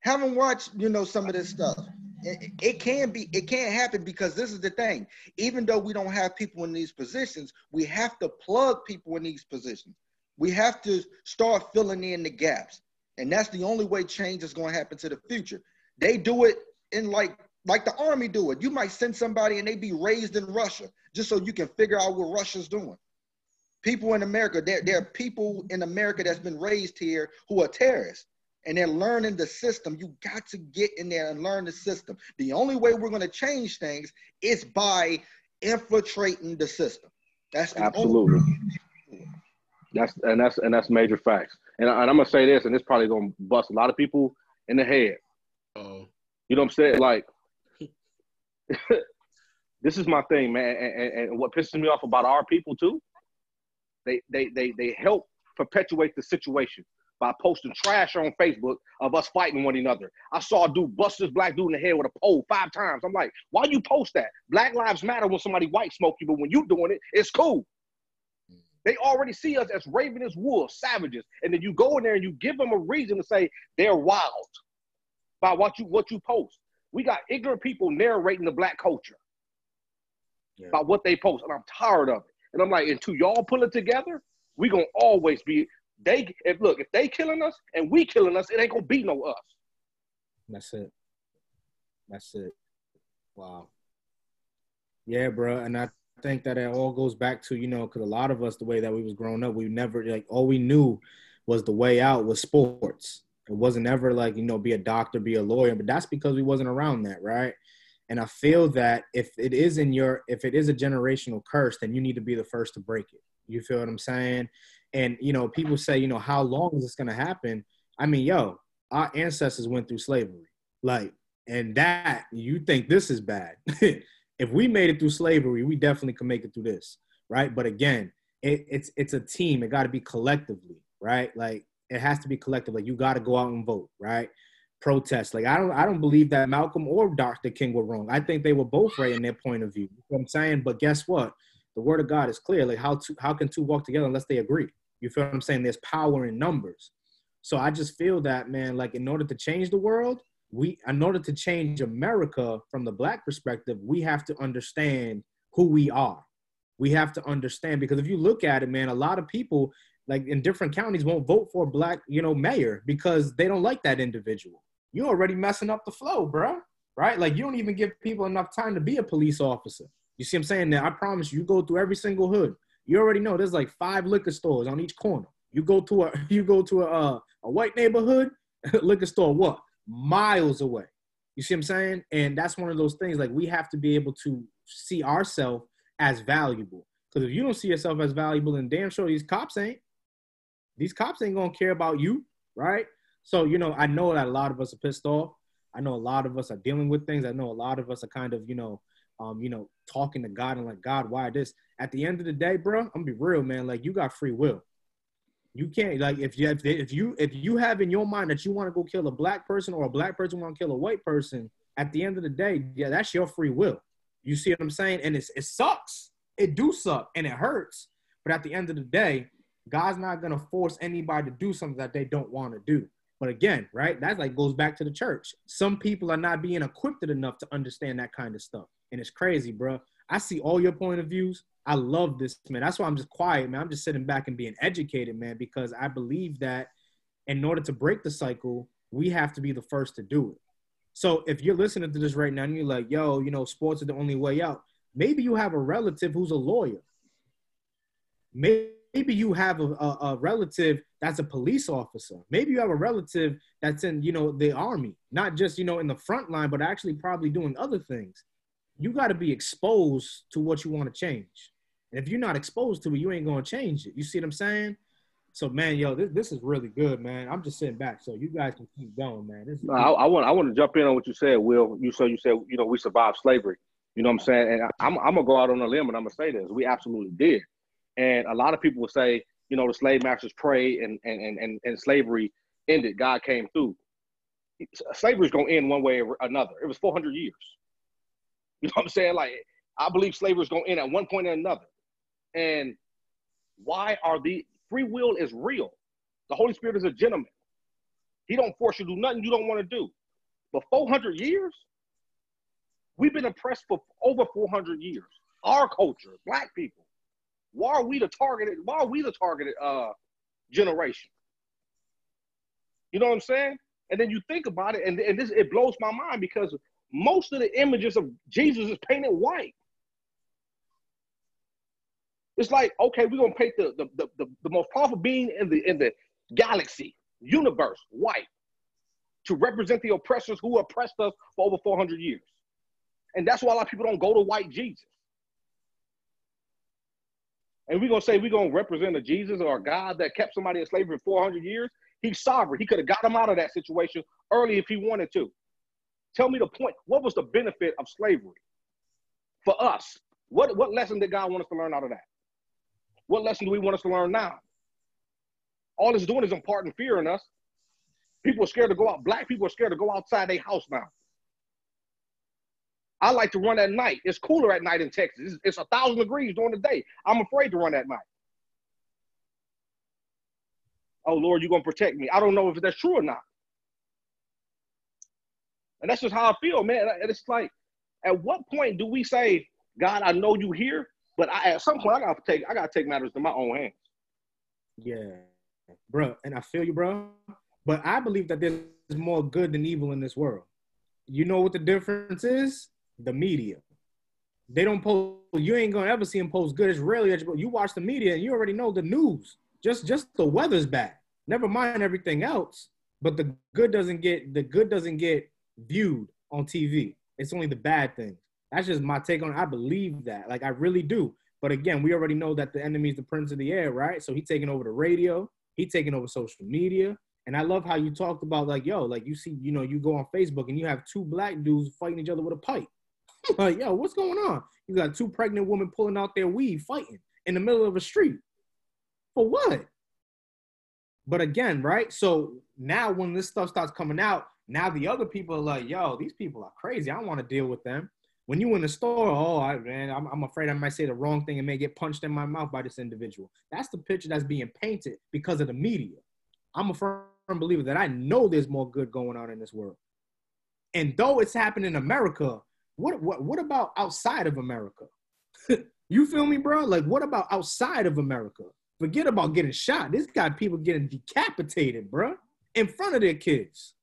Have them watch, you know, some of this stuff. It, it can be, it can't happen because this is the thing. Even though we don't have people in these positions, we have to plug people in these positions. We have to start filling in the gaps. And that's the only way change is going to happen to the future. They do it in like like the army do it. You might send somebody and they be raised in Russia just so you can figure out what Russia's doing. People in America, there, there are people in America that's been raised here who are terrorists and they're learning the system. You got to get in there and learn the system. The only way we're going to change things is by infiltrating the system. That's the only Absolutely. That's and that's and that's major facts. And, and I'm gonna say this, and it's probably gonna bust a lot of people in the head. Oh, You know what I'm saying? Like, this is my thing, man. And, and, and what pisses me off about our people too, they they they they help perpetuate the situation by posting trash on Facebook of us fighting one another. I saw a dude bust this black dude in the head with a pole five times. I'm like, why you post that? Black lives matter when somebody white smoke you, but when you doing it, it's cool. They already see us as ravenous wolves, savages, and then you go in there and you give them a reason to say they're wild by what you what you post. We got ignorant people narrating the black culture Yeah. about what they post, and I'm tired of it. And I'm like, until y'all pull it together, we gonna always be they. If look, if they killing us and we killing us, it ain't gonna be no us. That's it. That's it. Wow. Yeah, bro, and I think that it all goes back to you know because a lot of us the way that we was growing up, we never like all we knew was the way out was sports. It wasn't ever like you know be a doctor, be a lawyer, but that's because we wasn't around that, right? And I feel that if it is in your if it is a generational curse, then you need to be the first to break it. You feel what I'm saying? And you know, people say, you know, how long is this gonna happen? I mean, yo, our ancestors went through slavery. Like, and that you think this is bad. if we made it through slavery, we definitely can make it through this, right? But again, it, it's it's a team. It got to be collectively, right? Like it has to be collective. Like you got to go out and vote, right? Protest. Like I don't I don't believe that Malcolm or Dr. King were wrong. I think they were both right in their point of view. You know what I'm saying? But guess what? The word of God is clear. Like how to how can two walk together unless they agree? You feel what I'm saying? There's power in numbers. So I just feel that, man, like in order to change the world, we in order to change America from the black perspective, we have to understand who we are. We have to understand because if you look at it, man, a lot of people like in different counties won't vote for a black, you know, mayor because they don't like that individual. You're already messing up the flow, bro. Right? Like you don't even give people enough time to be a police officer. You see what I'm saying? Now I promise you, you go through every single hood. You already know there's like five liquor stores on each corner. You go to a you go to a a white neighborhood liquor store, what miles away. You see what I'm saying? And that's one of those things. Like we have to be able to see ourselves as valuable. Because if you don't see yourself as valuable, then damn sure these cops ain't. These cops ain't gonna care about you, right? So you know, I know that a lot of us are pissed off. I know a lot of us are dealing with things. I know a lot of us are kind of, you know, um, you know, talking to God and like, God, why this? At the end of the day, bro, I'm gonna be real, man. Like, you got free will. You can't like if you if, if you if you have in your mind that you want to go kill a black person or a black person want to kill a white person. At the end of the day, yeah, that's your free will. You see what I'm saying? And it's it sucks. It do suck and it hurts. But at the end of the day, God's not gonna force anybody to do something that they don't want to do. But again, right? That like goes back to the church. Some people are not being equipped enough to understand that kind of stuff. And it's crazy, bro. I see all your point of views. I love this, man. That's why I'm just quiet, man. I'm just sitting back and being educated, man, because I believe that in order to break the cycle, we have to be the first to do it. So if you're listening to this right now and you're like, yo, you know, sports are the only way out, maybe you have a relative who's a lawyer. Maybe you have a, a, a relative that's a police officer. Maybe you have a relative that's in, you know, the army, not just, you know, in the front line, but actually probably doing other things. You got to be exposed to what you want to change. And if you're not exposed to it, you ain't going to change it. You see what I'm saying? So man, yo, this, this is really good, man. I'm just sitting back, so you guys can keep going, man. No, I, I want I want to jump in on what you said, Will. You so you said you know we survived slavery. You know what I'm saying? And I'm I'm gonna go out on a limb and I'm gonna say this: we absolutely did. And a lot of people will say, you know, the slave masters prayed and and and and, and slavery ended. God came through. Slavery's gonna end one way or another. It was 400 years. You know what I'm saying? Like I believe slavery is gonna end at one point or another. And why are the free will is real? The Holy Spirit is a gentleman. He don't force you to do nothing you don't want to do. But 400 years, we've been oppressed for over 400 years. Our culture, black people. Why are we the targeted? Why are we the targeted uh, generation? You know what I'm saying? And then you think about it, and, and this it blows my mind because most of the images of Jesus is painted white. It's like, okay, we're gonna paint the, the, the, the, the most powerful being in the in the galaxy, universe, white, to represent the oppressors who oppressed us for over 400 years. And that's why a lot of people don't go to white Jesus. And we're gonna say we're gonna represent a Jesus or a God that kept somebody in slavery for 400 years. He's sovereign. He could have got him out of that situation early if he wanted to. Tell me the point. What was the benefit of slavery for us? What, what lesson did God want us to learn out of that? What lesson do we want us to learn now? All it's doing is imparting fear in us. People are scared to go out. Black people are scared to go outside their house now. I like to run at night. It's cooler at night in Texas. It's, a thousand degrees during the day. I'm afraid to run at night. Oh Lord, you're gonna protect me. I don't know if that's true or not. And that's just how I feel, man. And it's like, at what point do we say, God, I know you here, but I, at some point I gotta take I gotta take matters in my own hands. Yeah, bro, and I feel you, bro. But I believe that there's more good than evil in this world. You know what the difference is? The media. They don't post. You ain't gonna ever see them post good. It's rarely you watch the media and you already know the news. Just just the weather's bad. Never mind everything else. But the good doesn't get the good doesn't get viewed on TV. It's only the bad things. That's just my take on it. I believe that. Like I really do. But again, we already know that the enemy is the prince of the air, right? So he taking over the radio, he taking over social media. And I love how you talked about like, yo, like you see, you know, you go on Facebook and you have two black dudes fighting each other with a pipe. like, yo, what's going on? You got two pregnant women pulling out their weed, fighting in the middle of a street. For what? But again, right? So now when this stuff starts coming out, now the other people are like, yo, these people are crazy. I want to deal with them. When you in the store, oh, I, man, I'm, I'm afraid I might say the wrong thing and may get punched in my mouth by this individual. That's the picture that's being painted because of the media. I'm a firm believer that I know there's more good going on in this world. And though it's happening in America, what what what about outside of America? you feel me, bro? Like what about outside of America? Forget about getting shot. This got people getting decapitated, bro, in front of their kids.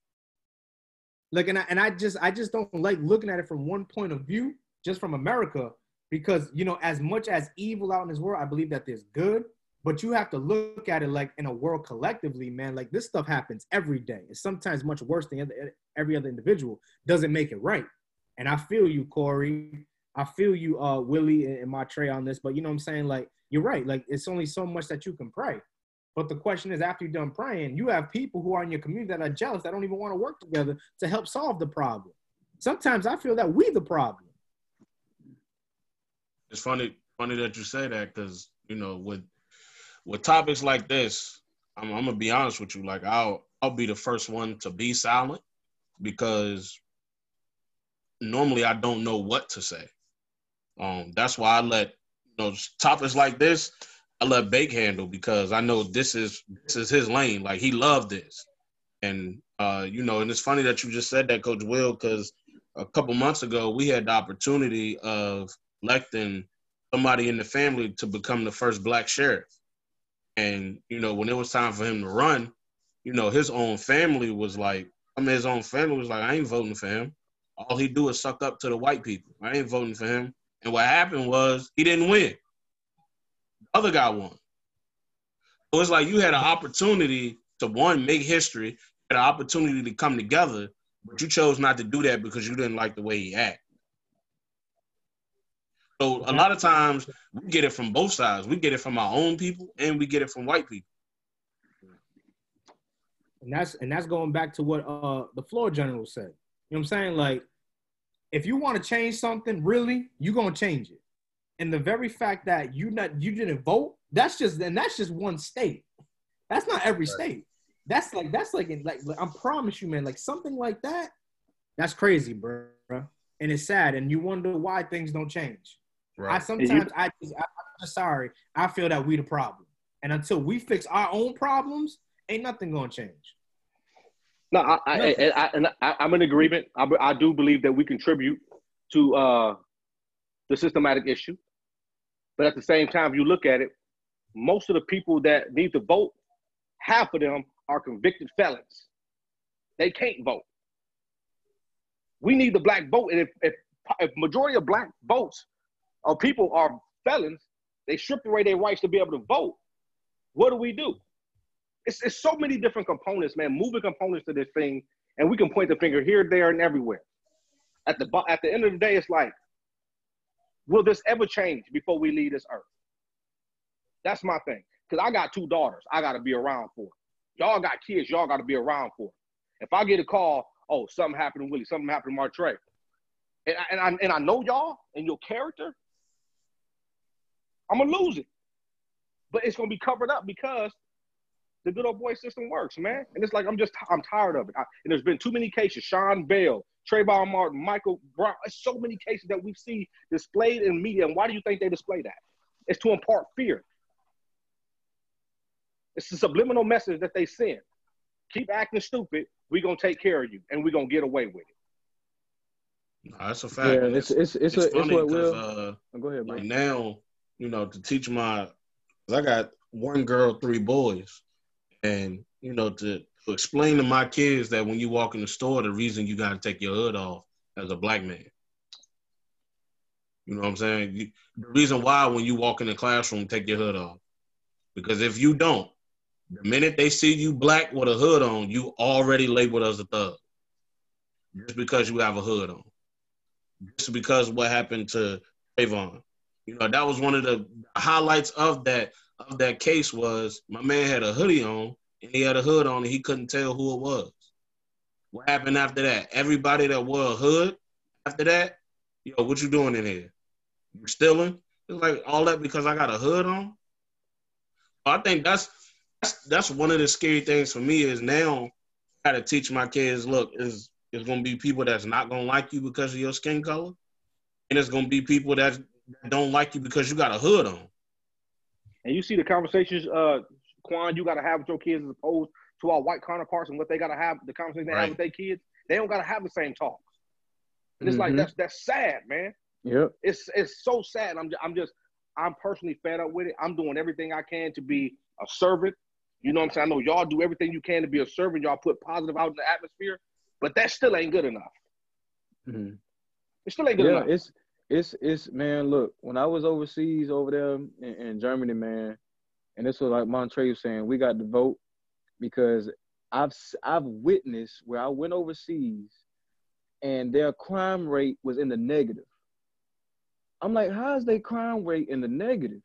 Like, and I, and I just I just don't like looking at it from one point of view, just from America, because you know, as much as evil out in this world, I believe that there's good, but you have to look at it like in a world collectively, man. Like this stuff happens every day. It's sometimes much worse than every other individual. Doesn't make it right. And I feel you, Corey. I feel you, uh, Willie, and Martre on this. But you know what I'm saying? Like you're right. Like it's only so much that you can pray. But the question is, after you're done praying, you have people who are in your community that are jealous that don't even want to work together to help solve the problem. Sometimes I feel that we the problem. It's funny, funny that you say that because you know with with topics like this, I'm, I'm, gonna be honest with you. Like I'll I'll be the first one to be silent because normally I don't know what to say. Um, that's why I let you know topics like this. I let Bake handle because I know this is this is his lane. Like he loved this, and uh, you know, and it's funny that you just said that, Coach Will, because a couple months ago we had the opportunity of electing somebody in the family to become the first black sheriff, and you know, when it was time for him to run, you know, his own family was like, I mean, his own family was like, I ain't voting for him. All he do is suck up to the white people. I ain't voting for him. And what happened was he didn't win other guy won. So it's like you had an opportunity to one make history, had an opportunity to come together, but you chose not to do that because you didn't like the way he acted. So a lot of times we get it from both sides. We get it from our own people and we get it from white people. And that's and that's going back to what uh the floor general said. You know what I'm saying? Like, if you want to change something, really, you're gonna change it. And the very fact that you not you didn't vote, that's just and that's just one state. That's not every state. That's like that's like like I promise you, man, like something like that, that's crazy, bro. And it's sad, and you wonder why things don't change. I Right. sometimes I just I, I'm just sorry. I feel that we the problem, and until we fix our own problems, ain't nothing gonna change. No, I, I, I, I, and I, I'm in agreement. I, I do believe that we contribute to uh, the systematic issue, but at the same time, if you look at it, most of the people that need to vote, half of them are convicted felons. They can't vote. We need the black vote, and if if, if majority of black votes or people are felons, they stripped away their rights to be able to vote. What do we do? it's, it's so many different components, man, moving components to this thing, and we can point the finger here, there, and everywhere. At the at the end of the day, it's like, will this ever change before we leave this earth? That's my thing. Cause I got two daughters, I gotta be around for. Y'all got kids, y'all gotta be around for. If I get a call, oh, something happened to Willie, something happened to Martre, and I, and I and I know y'all and your character, I'm gonna lose it. But it's gonna be covered up because the good old boy system works, man. And it's like I'm just I'm tired of it. I, and there's been too many cases. Sean Bell, Trayvon Martin, Michael Brown. It's so many cases that we see displayed in media. And why do you think they display that? It's to impart fear. It's a subliminal message that they send. Keep acting stupid. We're gonna take care of you, and we're gonna get away with it. No, that's a fact. Yeah, And it's it's it's, a, it's funny what 'cause, will. uh, oh, go ahead, like now, you know, to teach my, 'cause I got one girl, three boys, and you know, to, to explain to my kids that when you walk in the store, the reason you got to take your hood off as a black man. You know what I'm saying? You, the reason why when you walk in the classroom, take your hood off, because if you don't, the minute they see you black with a hood on, you already labeled as a thug, just because you have a hood on, just because what happened to Trayvon. You know, that was one of the highlights of that of that case was my man had a hoodie on and he had a hood on and he couldn't tell who it was. What happened after that? Everybody that wore a hood after that, yo, what you doing in here? You stealing? It's like all that because I got a hood on. I think that's that's that's one of the scary things for me is now I gotta teach my kids, look, is it's gonna be people that's not gonna like you because of your skin color. And it's gonna be people that don't like you because you got a hood on. And you see the conversations, uh, Quan, you got to have with your kids as opposed to our white counterparts and what they got to have, the conversation they have with their kids. They don't got to have the same talks. And it's like, Mhm. that's that's sad, man. Yep. It's it's so sad. I'm just, I'm just, I'm personally fed up with it. I'm doing everything I can to be a servant. You know what I'm saying? I know y'all do everything you can to be a servant. Y'all put positive out in the atmosphere, but that still ain't good enough. Mhm. It still ain't good Yeah, enough. it's it's it's man. Look, when I was overseas over there in, in Germany, man, and this was like Montre saying, we got to vote because I've I've witnessed where I went overseas, and their crime rate was in the negative. I'm like, how is their crime rate in the negative?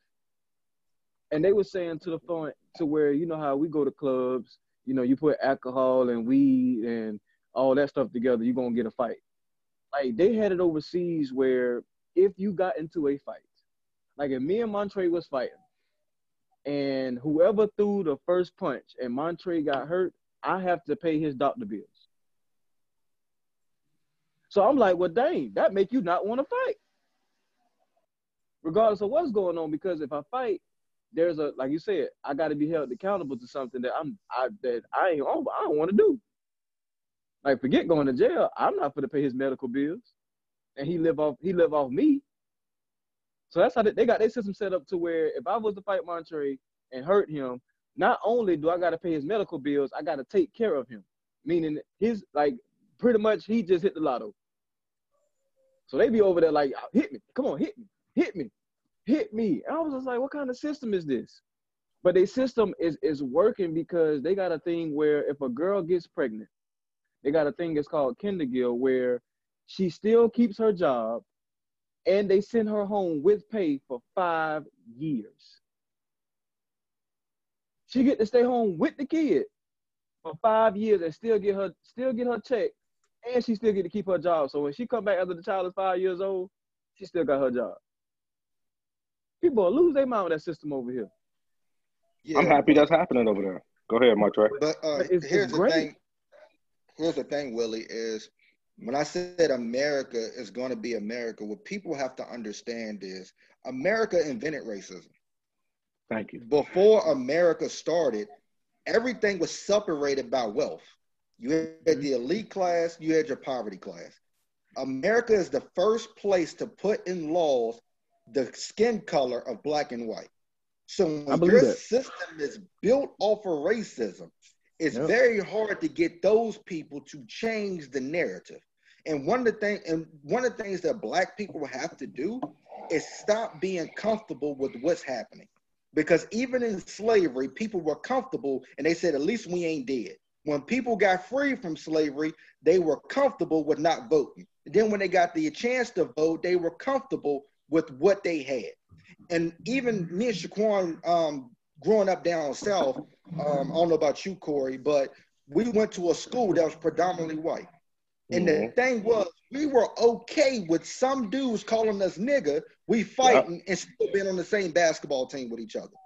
And they were saying to the point to where you know how we go to clubs, you know, you put alcohol and weed and all that stuff together, you're gonna get a fight like they had it overseas where if you got into a fight, like if me and Montre was fighting, and whoever threw the first punch and Montre got hurt, I have to pay his doctor bills. So I'm like, well, dang, that make you not want to fight, regardless of what's going on. Because if I fight, there's a like you said, I got to be held accountable to something that I'm I that I ain't I don't want to do. Like forget going to jail. I'm not going to pay his medical bills, and he live off he live off me. So that's how they, they got their system set up to where if I was to fight Montre and hurt him, not only do I got to pay his medical bills, I got to take care of him. Meaning his like pretty much he just hit the lotto. So they be over there like hit me, come on, hit me, hit me, hit me. And I was just like, what kind of system is this? But their system is is working because they got a thing where if a girl gets pregnant they got a thing that's called Kindergill where she still keeps her job and they send her home with pay for five years. She get to stay home with the kid for five years and still get her still get her check, and she still get to keep her job. So when she come back after the child is five years old, she still got her job. People will lose their mind with that system over here. Yeah, I'm happy but- that's happening over there. Go ahead, Martre. But uh, But it's- here's it's the great. thing. Here's the thing, Willie, is when I said America is going to be America, what people have to understand is America invented racism. Thank you. Before America started, everything was separated by wealth. You had mm-hmm. the elite class, you had your poverty class. America is the first place to put in laws the skin color of black and white. So when your that. system is built off of racism, it's Yep. very hard to get those people to change the narrative. And one of the thing, and one of the things that black people have to do is stop being comfortable with what's happening. Because even in slavery, people were comfortable and they said, at least we ain't dead. When people got free from slavery, they were comfortable with not voting. Then when they got the chance to vote, they were comfortable with what they had. And even me and Shaquan, um, growing up down south, um, I don't know about you, Corey, but we went to a school that was predominantly white. And the Mhm. thing was, we were okay with some dudes calling us nigga, we fighting and still being on the same basketball team with each other.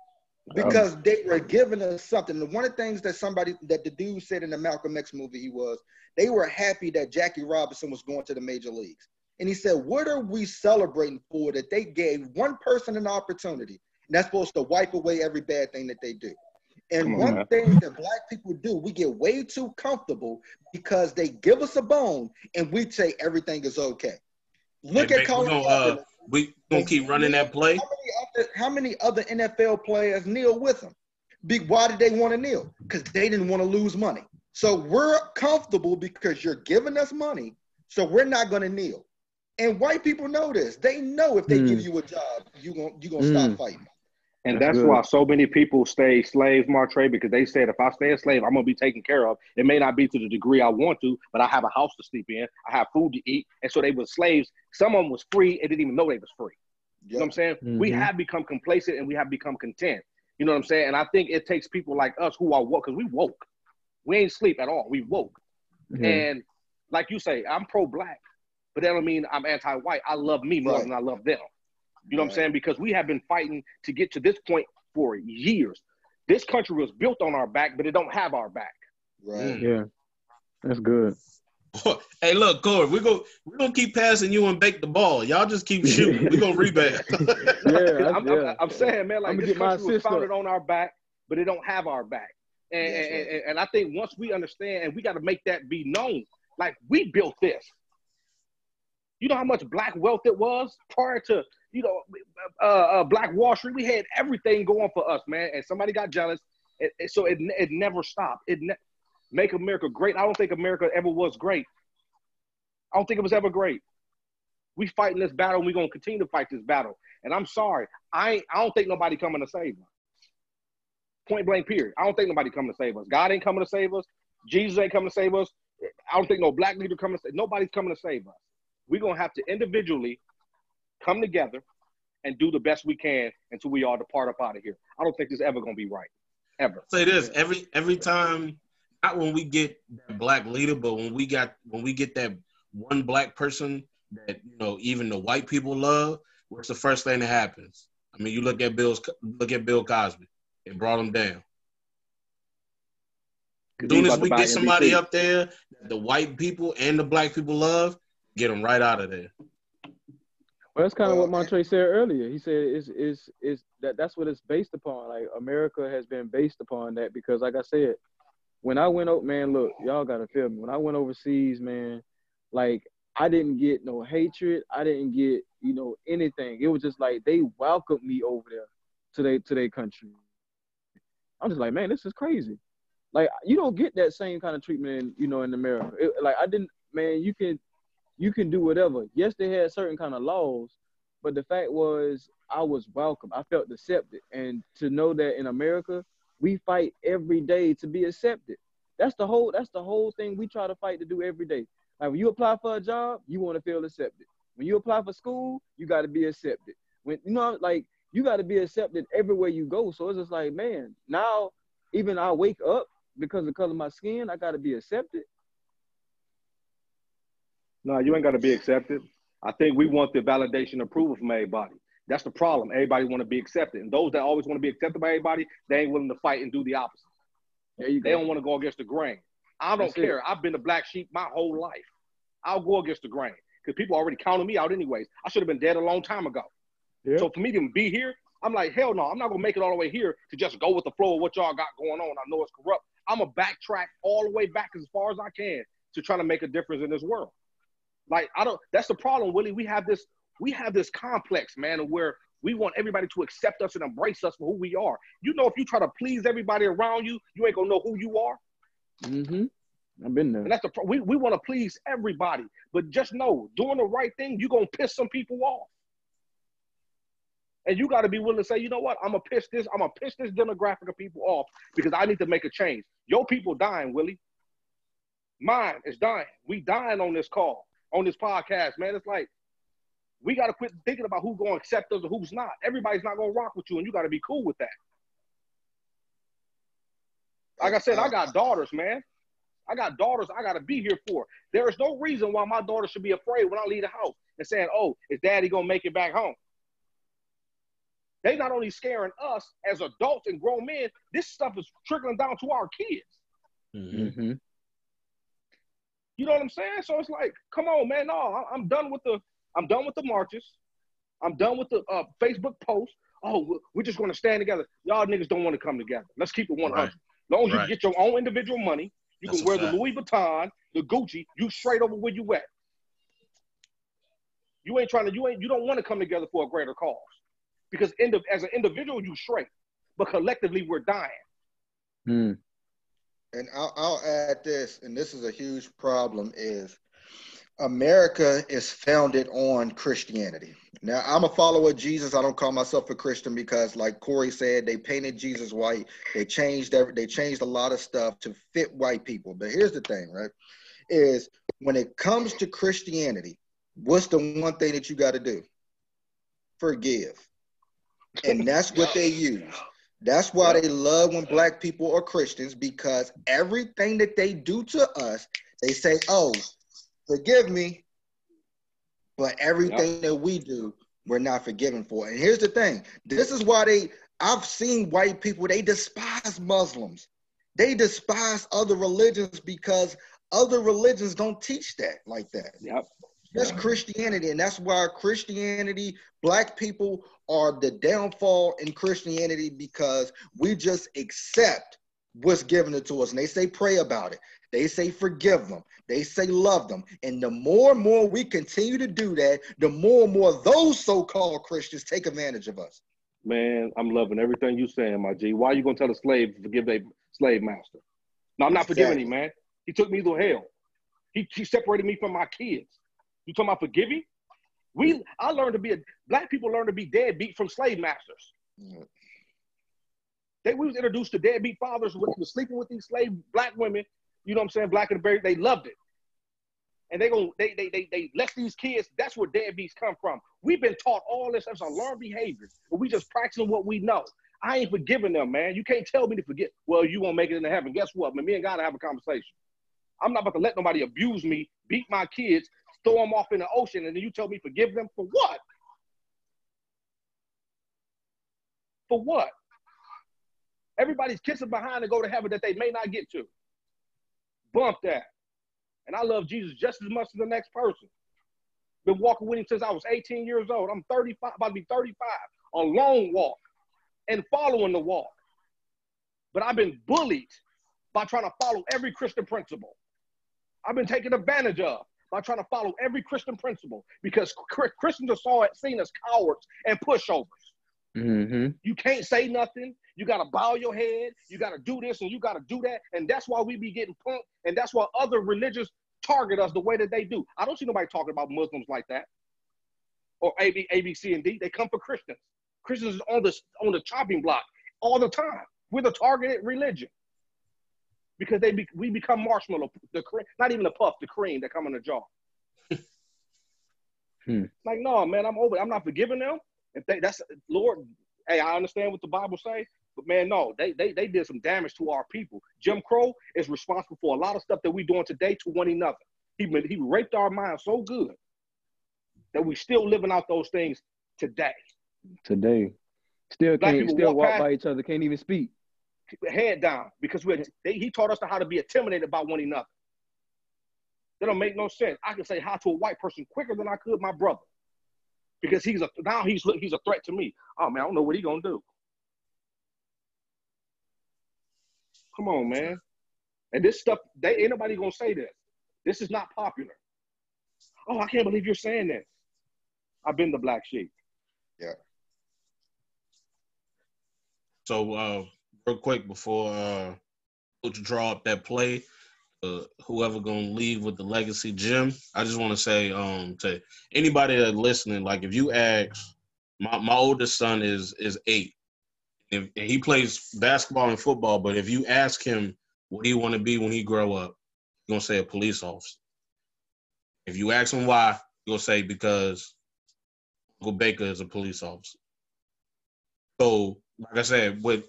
Because they were giving us something. And one of the things that somebody that the dude said in the Malcolm X movie he was, they were happy that Jackie Robinson was going to the major leagues. And he said, What are we celebrating for that they gave one person an opportunity? And that's supposed to wipe away every bad thing that they do. And on, one man. thing that black people do, we get way too comfortable because they give us a bone and we say everything is okay. Look Hey, at Vic, we Colin gonna, uh, we gonna keep running that play. How many other, how many other NFL players kneel with him? Be, why did they want to kneel? Because they didn't want to lose money. So we're comfortable because you're giving us money, so we're not going to kneel. And white people know this. They know if they Mm. give you a job, you gonna you gonna Mm. stop fighting. And That's that's why so many people stay slaves, Martre, because they said if I stay a slave, I'm gonna be taken care of. It may not be to the degree I want to, but I have a house to sleep in, I have food to eat, and so they were slaves. Some of them was free and didn't even know they was free. You know what I'm saying? We Mhm. have become complacent and we have become content. You know what I'm saying? And I think it takes people like us who are woke, because we woke. We ain't sleep at all. We woke. Yeah. And like you say, I'm pro-black, but that don't mean I'm anti-white. I love me more Right. than I love them. You know what I'm saying? Because we have been fighting to get to this point for years. This country was built on our back, but it don't have our back. Right. Mm. yeah. That's good. hey, look, Corey, we go we gonna keep passing you and bake the ball. Y'all just keep shooting. we gonna rebound. Yeah, I'm, yeah. I'm, I'm saying, man, like I'ma this get country was founded on our back, but it don't have our back. And, That's and, right. and, and I think once we understand, and we got to make that be known, like we built this. You know how much black wealth it was prior to, you know, uh, uh, Black Wall Street. We had everything going for us, man. And somebody got jealous, it, it- so it it never stopped. It ne- make America great. I don't think America ever was great. I don't think it was ever great. We fighting this battle, and we're gonna continue to fight this battle. And I'm sorry, I I don't think nobody coming to save us. Point blank, period. I don't think nobody coming to save us. God ain't coming to save us. Jesus ain't coming to save us. I don't think no black leader coming to. Nobody's coming to save us. We're gonna have to individually come together and do the best we can until we all depart up out of here. I don't think this ever gonna be right, ever. say this every every time not when we get that black leader but when we got when we get that one black person that you know even the white people love what's the first thing that happens i mean you look at bill's look at bill cosby it brought him down 'Cause soon as we get somebody up there that the white people and the black people love get them right out of there Well, that's kind of what uh, Montre said earlier. He said it's is is that that's what it's based upon. Like America has been based upon that because, like I said, when I went out, man, look, y'all gotta feel me. When I went overseas, man, like I didn't get no hatred. I didn't get you know anything. It was just like they welcomed me over there to their to their country. I'm just like, man, this is crazy. Like you don't get that same kind of treatment in you know in America. It, like I didn't, man. You can you can do whatever. Yes, they had certain kind of laws, but the fact was I was welcome. I felt accepted, and to know that in America we fight every day to be accepted. That's the whole. That's the whole thing we try to fight to do every day. Like when you apply for a job, you want to feel accepted. When you apply for school, you got to be accepted. When you know, like you got to be accepted everywhere you go. So it's just like, man, now even I wake up, because of the color of my skin, I gotta be accepted. No, you ain't got to be accepted. I think we want the validation approval from everybody. That's the problem. Everybody want to be accepted, and those that always want to be accepted by everybody, they ain't willing to fight and do the opposite. There you They don't want to go against the grain. I don't That's it. care. I've been the black sheep my whole life. I'll go against the grain because people already counted me out anyways. I should have been dead a long time ago. Yeah. So for me to be here, I'm like, hell no, I'm not gonna make it all the way here to just go with the flow of what y'all got going on. I know it's corrupt. I'm gonna backtrack all the way back as far as I can to try to make a difference in this world. Like I don't. That's the problem, Willie. We have this. We have this complex, man, where we want everybody to accept us and embrace us for who we are. You know, if you try to please everybody around you, you ain't gonna know who you are. Mm-hmm. I've been there. And that's the pro- we, we want to please everybody, but just know doing the right thing, you're gonna piss some people off. And you got to be willing to say, you know what, I'm gonna piss this, I'm gonna piss this demographic of people off because I need to make a change. Your people dying, Willie. Mine is dying. We dying on this call, on this podcast, man. It's like we got to quit thinking about who's gonna accept us or who's not. Everybody's not gonna rock with you, and you got to be cool with that. Like I said, I got daughters, man. I got daughters I got to be here for. There is no reason why my daughter should be afraid when I leave the house and saying, oh, is daddy going to make it back home? They not only scaring us as adults and grown men, this stuff is trickling down to our kids. Mhm. Mm-hmm. You know what I'm saying? So it's like, come on, man. No, I- I'm done with the I'm done with the marches. I'm done with the uh, Facebook posts. Oh, we- we're just going to stand together. Y'all niggas don't want to come together. Let's keep it 100. Right. As long as you Right. get your own individual money, you That's can a wear the. Louis Vuitton, the Gucci. You straight over where you at. You ain't trying to. You ain't. You don't want to come together for a greater cause, because indi- as an individual, you straight, but collectively, we're dying. Mm. And I'll, I'll add this, and this is a huge problem: is America is founded on Christianity. Now, I'm a follower of Jesus. I don't call myself a Christian because, like Corey said, they painted Jesus white. They changed every, they changed a lot of stuff to fit white people. But here's the thing, right? Is when it comes to Christianity, what's the one thing that you got to do? Forgive, and that's what they use. That's why they love when black people are Christians because everything that they do to us, they say, "Oh, forgive me," but everything that we do, we're not forgiven for. And here's the thing: this is why they. I've seen white people they despise Muslims. They despise other religions because other religions don't teach that like that. Yep. That's Christianity, and that's why Christianity, black people are the downfall in Christianity because we just accept what's given to us. And they say pray about it. They say forgive them. They say love them. And the more and more we continue to do that, the more and more those so-called Christians take advantage of us. Man, I'm loving everything you saying, my G. Why are you gonna tell a slave to forgive their slave master? No, I'm not forgiving Exactly. him, man. He took me to hell. He, he separated me from my kids. You talking about forgiving? We I learned to be a black people learn to be deadbeat from slave masters. They we was introduced to deadbeat fathers when they was sleeping with these slave black women. You know what I'm saying? Black and berry, they loved it. And they going they they they they let these kids. That's where deadbeats come from. We've been taught all this as a learned behavior, but we just practicing what we know. I ain't forgiving them, man. You can't tell me to forget. Well, you won't make it into heaven. Guess what? Man, me and God have a conversation. I'm not about to let nobody abuse me, beat my kids, throw them off in the ocean, and then you tell me forgive them for what? For what? Everybody's kissing behind to go to heaven that they may not get to. Bump that. And I love Jesus just as much as the next person. Been walking with him since I was 18 years old. I'm 35, about to be 35. A long walk and following the walk. But I've been bullied by trying to follow every Christian principle. I've been taken advantage of by trying to follow every Christian principle because Christians are saw seen as cowards and pushovers. Mm-hmm. You can't say nothing. You got to bow your head. You got to do this and you got to do that. And that's why we be getting punked. And that's why other religions target us the way that they do. I don't see nobody talking about Muslims like that or A, B, A, B, C, and D. They come for Christians. Christians is on the, on the chopping block all the time. We're the targeted religion because they be, we become marshmallow, the cream, not even the puff, the cream that come in the jar. Hmm. Like, no, man, I'm over. I'm not forgiving them. If they, that's Lord, hey, I understand what the Bible say. But man, no, they they they did some damage to our people. Jim Crow is responsible for a lot of stuff that we doing today to one another. He he raped our minds so good that we still living out those things today. Today, still Black can't still walk walk by each other, can't even speak. Head down because we they, he taught us how to be intimidated by one another. That don't make no sense. I can say hi to a white person quicker than I could my brother because he's a now he's he's a threat to me. Oh man, I don't know what he gonna do. Come on, man. And this stuff, they ain't nobody gonna say this. This is not popular. Oh, I can't believe you're saying this. I've been the black sheep. Yeah. So, uh, real quick before uh, Coach draw up that play, uh, whoever gonna leave with the legacy gym, I just want to say um, to anybody that listening, like if you ask, my my oldest son is is eight, if, and he plays basketball and football, but if you ask him what he want to be when he grow up, he's gonna say a police officer. If you ask him why, he'll say because Uncle Baker is a police officer. So, like I said, with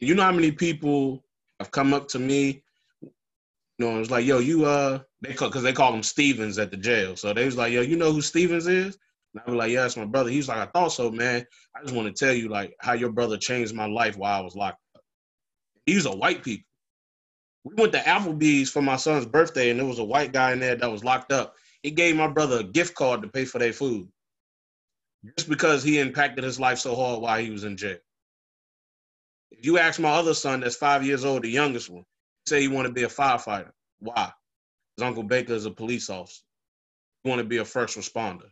you know how many people have come up to me, you know, was like, yo, you uh, they call because they call him Stevens at the jail. So they was like, yo, you know who Stevens is? And I was like, yeah, that's my brother. He's like, I thought so, man. I just want to tell you like how your brother changed my life while I was locked up. These are white people. We went to Applebee's for my son's birthday, and there was a white guy in there that was locked up. He gave my brother a gift card to pay for their food just because he impacted his life so hard while he was in jail. If you ask my other son that's five years old, the youngest one, say he want to be a firefighter. Why? Because Uncle Baker is a police officer. He want to be a first responder.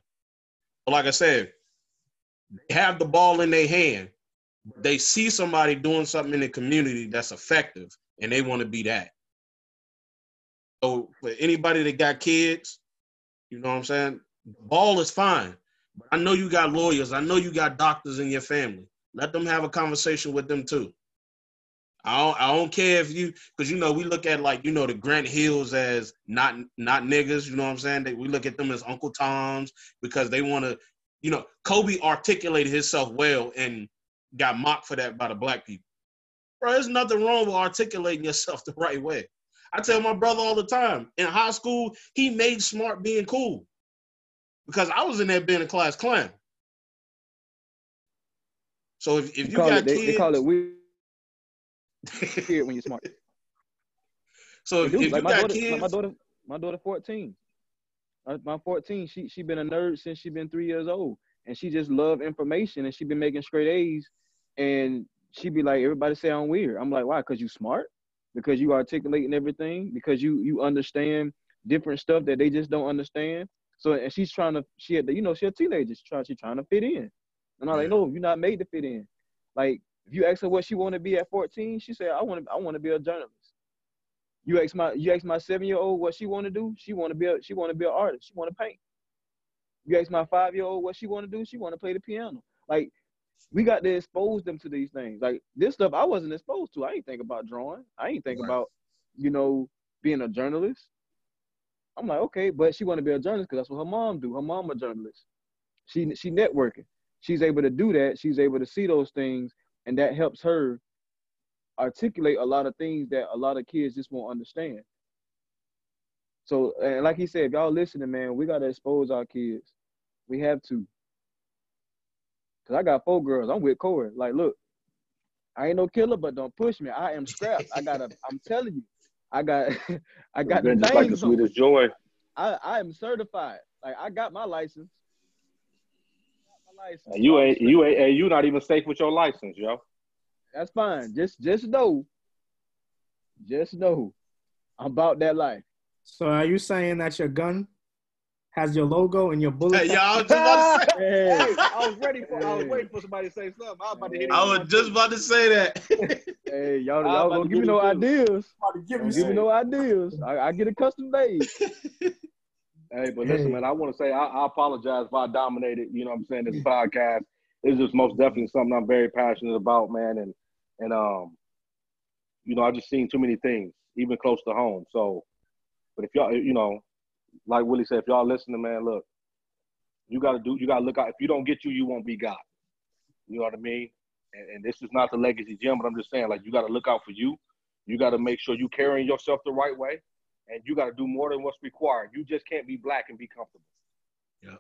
But like I said, they have the ball in their hand. They see somebody doing something in the community that's effective, and they want to be that. So for anybody that got kids, you know what I'm saying? The Ball is fine. But I know you got lawyers. I know you got doctors in your family. Let them have a conversation with them too. I don't, I don't care if you, because you know we look at like you know the Grant Hills as not not niggas. You know what I'm saying? They, we look at them as Uncle Toms because they want to, you know. Kobe articulated himself well and got mocked for that by the black people. Bro, there's nothing wrong with articulating yourself the right way. I tell my brother all the time. In high school, he made smart being cool because I was in there being a class clown. So if, if you call got it, they, kids, they call it weird when you're smart. so They if, if like you my got daughter, kids, like my daughter, my daughter, fourteen. Uh, My fourteen, she she been a nerd since she been three years old, and she just love information, and she been making straight A's, and she be like, everybody say I'm weird. I'm like, why? Because you smart, because you articulating everything, because you you understand different stuff that they just don't understand. So and she's trying to, she had, you know, she a teenager, she trying, she trying to fit in, and I'm like, no, you're not made to fit in. Like if you ask her what she want to be at 14, she said, I want to, I want to be a journalist. You ask my you ask my seven year old what she want to do. She want to be a she want to be an artist. She want to paint. You ask my five year old what she want to do. She want to play the piano. Like we got to expose them to these things. Like this stuff I wasn't exposed to. I ain't think about drawing. I ain't think Right. about you know being a journalist. I'm like okay, but she want to be a journalist because that's what her mom do. Her mom a journalist. She she networking. She's able to do that. She's able to see those things, and that helps her articulate a lot of things that a lot of kids just won't understand. So, and like he said, if y'all listening, man, we gotta expose our kids. We have to. Cause I got four girls. I'm with Corey. Like, look, I ain't no killer, but don't push me. I am strapped. I got a. I'm telling you, I got, I got the Been just like the sweetest joy. I, I am certified. Like, I got my license. Got my license. And you So I'm ain't you ain't and you not even safe with your license, yo. That's fine. Just just know. Just know. I'm about that life. So are you saying that your gun has your logo and your bullet? Hey, y'all just about to say, Hey, Hey, I was ready for I was waiting for somebody to say something. I was about to hit I was just about to say that. hey, y'all, y'all gonna to give me no too. ideas. Give Don't give me no ideas. I, I get a custom made. Hey, but listen, Hey. man, I want to say I, I apologize if I dominated. You know what I'm saying? This podcast is just most definitely something I'm very passionate about, man. And and um, you know, I've just seen too many things, even close to home. So, but if y'all, you know, like Willie said, if y'all listening, man, look, you got to do, you got to look out. If you don't get you, you won't be got. You know what I mean? and, and this is not the legacy gym, but I'm just saying, like, you got to look out for you. You got to make sure you carrying yourself the right way, and you got to do more than what's required. You just can't be black and be comfortable. Yeah.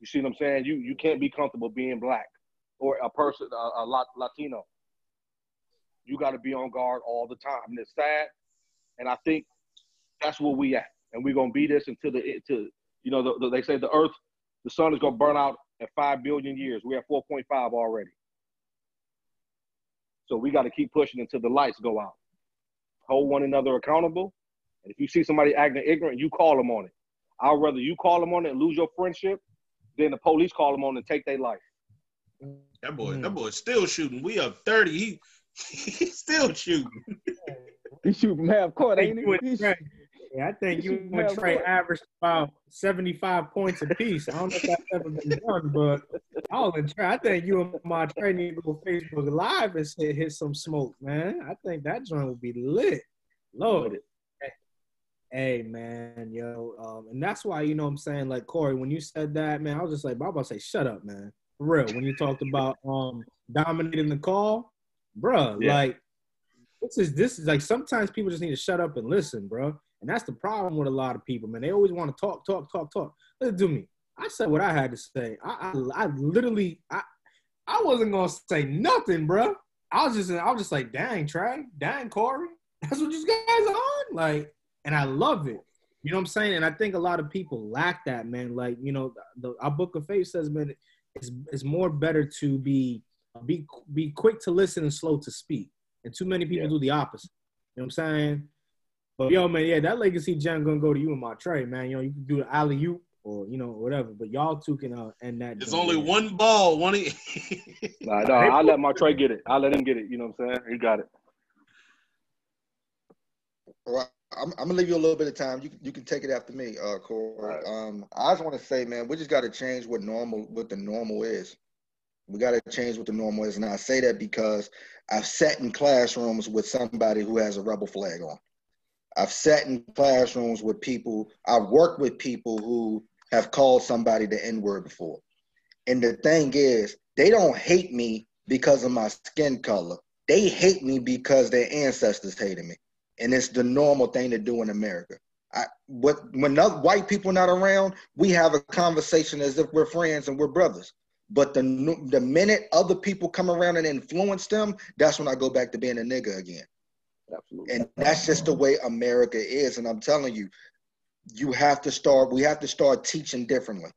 You see what I'm saying? You you can't be comfortable being black or a person, a, a Lat- Latino. You got to be on guard all the time, and it's sad. And I think that's where we at, and we're gonna be this until the to you know the, the, they say the Earth, the sun is gonna burn out at five billion years. We're at 4.5 already. So we got to keep pushing until the lights go out. Hold one another accountable. And if you see somebody acting ignorant, you call them on it. I'd rather you call them on it and lose your friendship than the police call them on it and take their life. That boy, Mm. that boy's still shooting. We up 30. He he's still shooting. He shoot from half court, ain't You he? and He shoot- Yeah, I think you shooting and half Trey averaged about 75 points apiece. I don't know if that's ever been done, but I'll and I think you and my Trey need to go Facebook Live and say, hit some smoke, man. I think that joint would be lit. Lord. Hey man, yo, um, and that's why you know what I'm saying, like Corey, when you said that, man, I was just like, Bob, I say, shut up, man, for real. When you talked about um dominating the call, bruh, Yeah. like this is this is like sometimes people just need to shut up and listen, bro. And that's the problem with a lot of people, man. They always want to talk, talk, talk, talk. Listen to me. I said what I had to say. I, I, I literally, I, I wasn't gonna say nothing, bro. I was just, I was just like, dang, Trey, dang, Corey, that's what you guys on, like, and I love it. You know what I'm saying? And I think a lot of people lack that, man. Like, you know, the, our book of faith says, man, it's, it's more better to be be be quick to listen and slow to speak. And too many people Yeah. do the opposite. You know what I'm saying? But yo, man, yeah, that legacy gem gonna go to you and my Trey, man. You know, you can do the alley oop or you know whatever, but y'all two can uh, end that. There's only man. one ball. One. e- Nah, no, I'll let my Trey get it. I'll let him get it. You know what I'm saying? He got it. Well, I'm, I'm gonna leave you a little bit of time. You you can take it after me, uh, Corey. Alright. Um, I just want to say, man, we just got to change what normal, what the normal is. We got to change what the normal is, and I say that because I've sat in classrooms with somebody who has a rebel flag on. I've sat in classrooms with people. I've worked with people who have called somebody the N word before. And the thing is, they don't hate me because of my skin color. They hate me because their ancestors hated me and it's the normal thing to do in America. I, when white people not around, we have a conversation as if we're friends and we're brothers. But the the minute other people come around and influence them, that's when I go back to being a nigga again. Absolutely. And that's just the way America is. And I'm telling you, you have to start. We have to start teaching differently.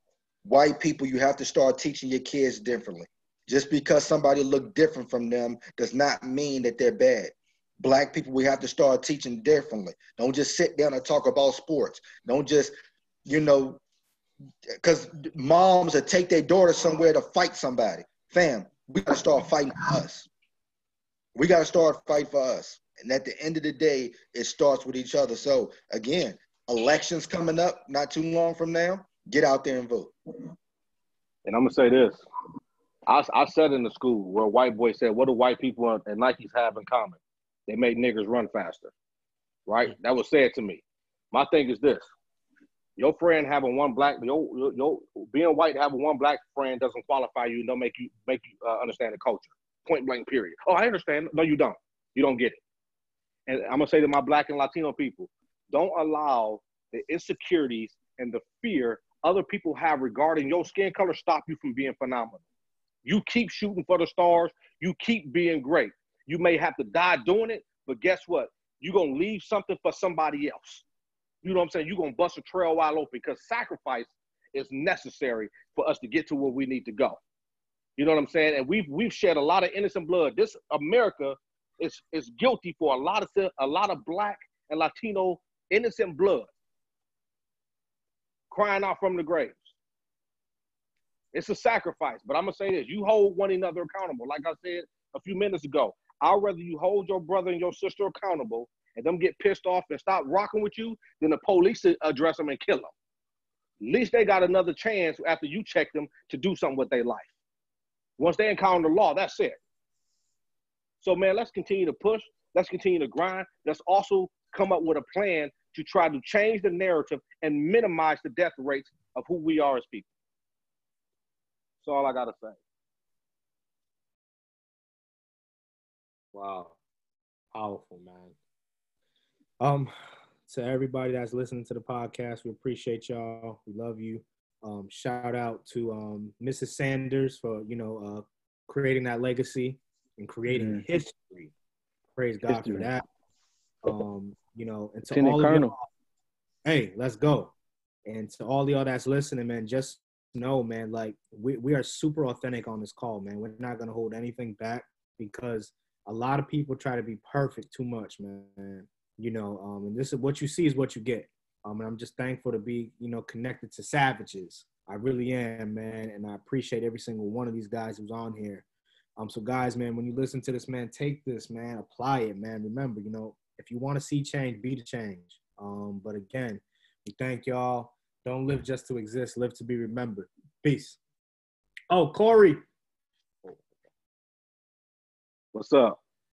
White people, you have to start teaching your kids differently. Just because somebody look different from them does not mean that they're bad black people we have to start teaching differently don't just sit down and talk about sports don't just you know because moms will take their daughter somewhere to fight somebody fam we gotta start fighting us we gotta start fight for us and at the end of the day it starts with each other so again elections coming up not too long from now get out there and vote And I'm gonna say this. I, I said in the school where a white boy said, "What do white people and Nikes have in common? They make niggers run faster." Right? That was said to me. My thing is this: your friend having one black, your, your, your being white having one black friend doesn't qualify you. Don't make you make you uh, understand the culture. Point blank. Period. Oh, I understand. No, you don't. You don't get it. And I'm gonna say to my black and Latino people: don't allow the insecurities and the fear other people have regarding your skin color stop you from being phenomenal. You keep shooting for the stars. You keep being great. You may have to die doing it, but guess what? You're to leave something for somebody else. You know what I'm saying? You're to bust a trail wide open because sacrifice is necessary for us to get to where we need to go. You know what I'm saying? And we've we've shed a lot of innocent blood. This America is is guilty for a lot of a lot of black and Latino innocent blood crying out from the graves. It's a sacrifice, but I'm gonna say this: you hold one another accountable. Like I said a few minutes ago, I'd rather you hold your brother and your sister accountable and them get pissed off and stop rocking with you than the police address them and kill them. At least they got another chance after you check them to do something with their life. Once they encounter the law, that's it. So, man, let's continue to push. Let's continue to grind. Let's also come up with a plan to try to change the narrative and minimize the death rates of who we are as people. That's all I got to say. Wow. Powerful, man. Um, to everybody that's listening to the podcast, we appreciate y'all. We love you. Um, shout out to um, Mrs. Sanders for you know uh, creating that legacy and creating Mhm. history. Praise God History. for that. Um, you know, and to Lieutenant all of Colonel. y'all, hey, let's go. And to all y'all that's listening, man, just know, man, like we, we are super authentic on this call, man. We're not gonna hold anything back because a lot of people try to be perfect too much, man. You know, um, and this is what you see is what you get. Um, and I'm just thankful to be, you know, connected to savages. I really am, man, and I appreciate every single one of these guys who's on here. Um, so guys, man, when you listen to this, man, take this, man, apply it, man. Remember, you know, if you want to see change, be the change. Um, but again, we thank y'all. Don't live just to exist, live to be remembered. Peace. Oh, Corey. What's up?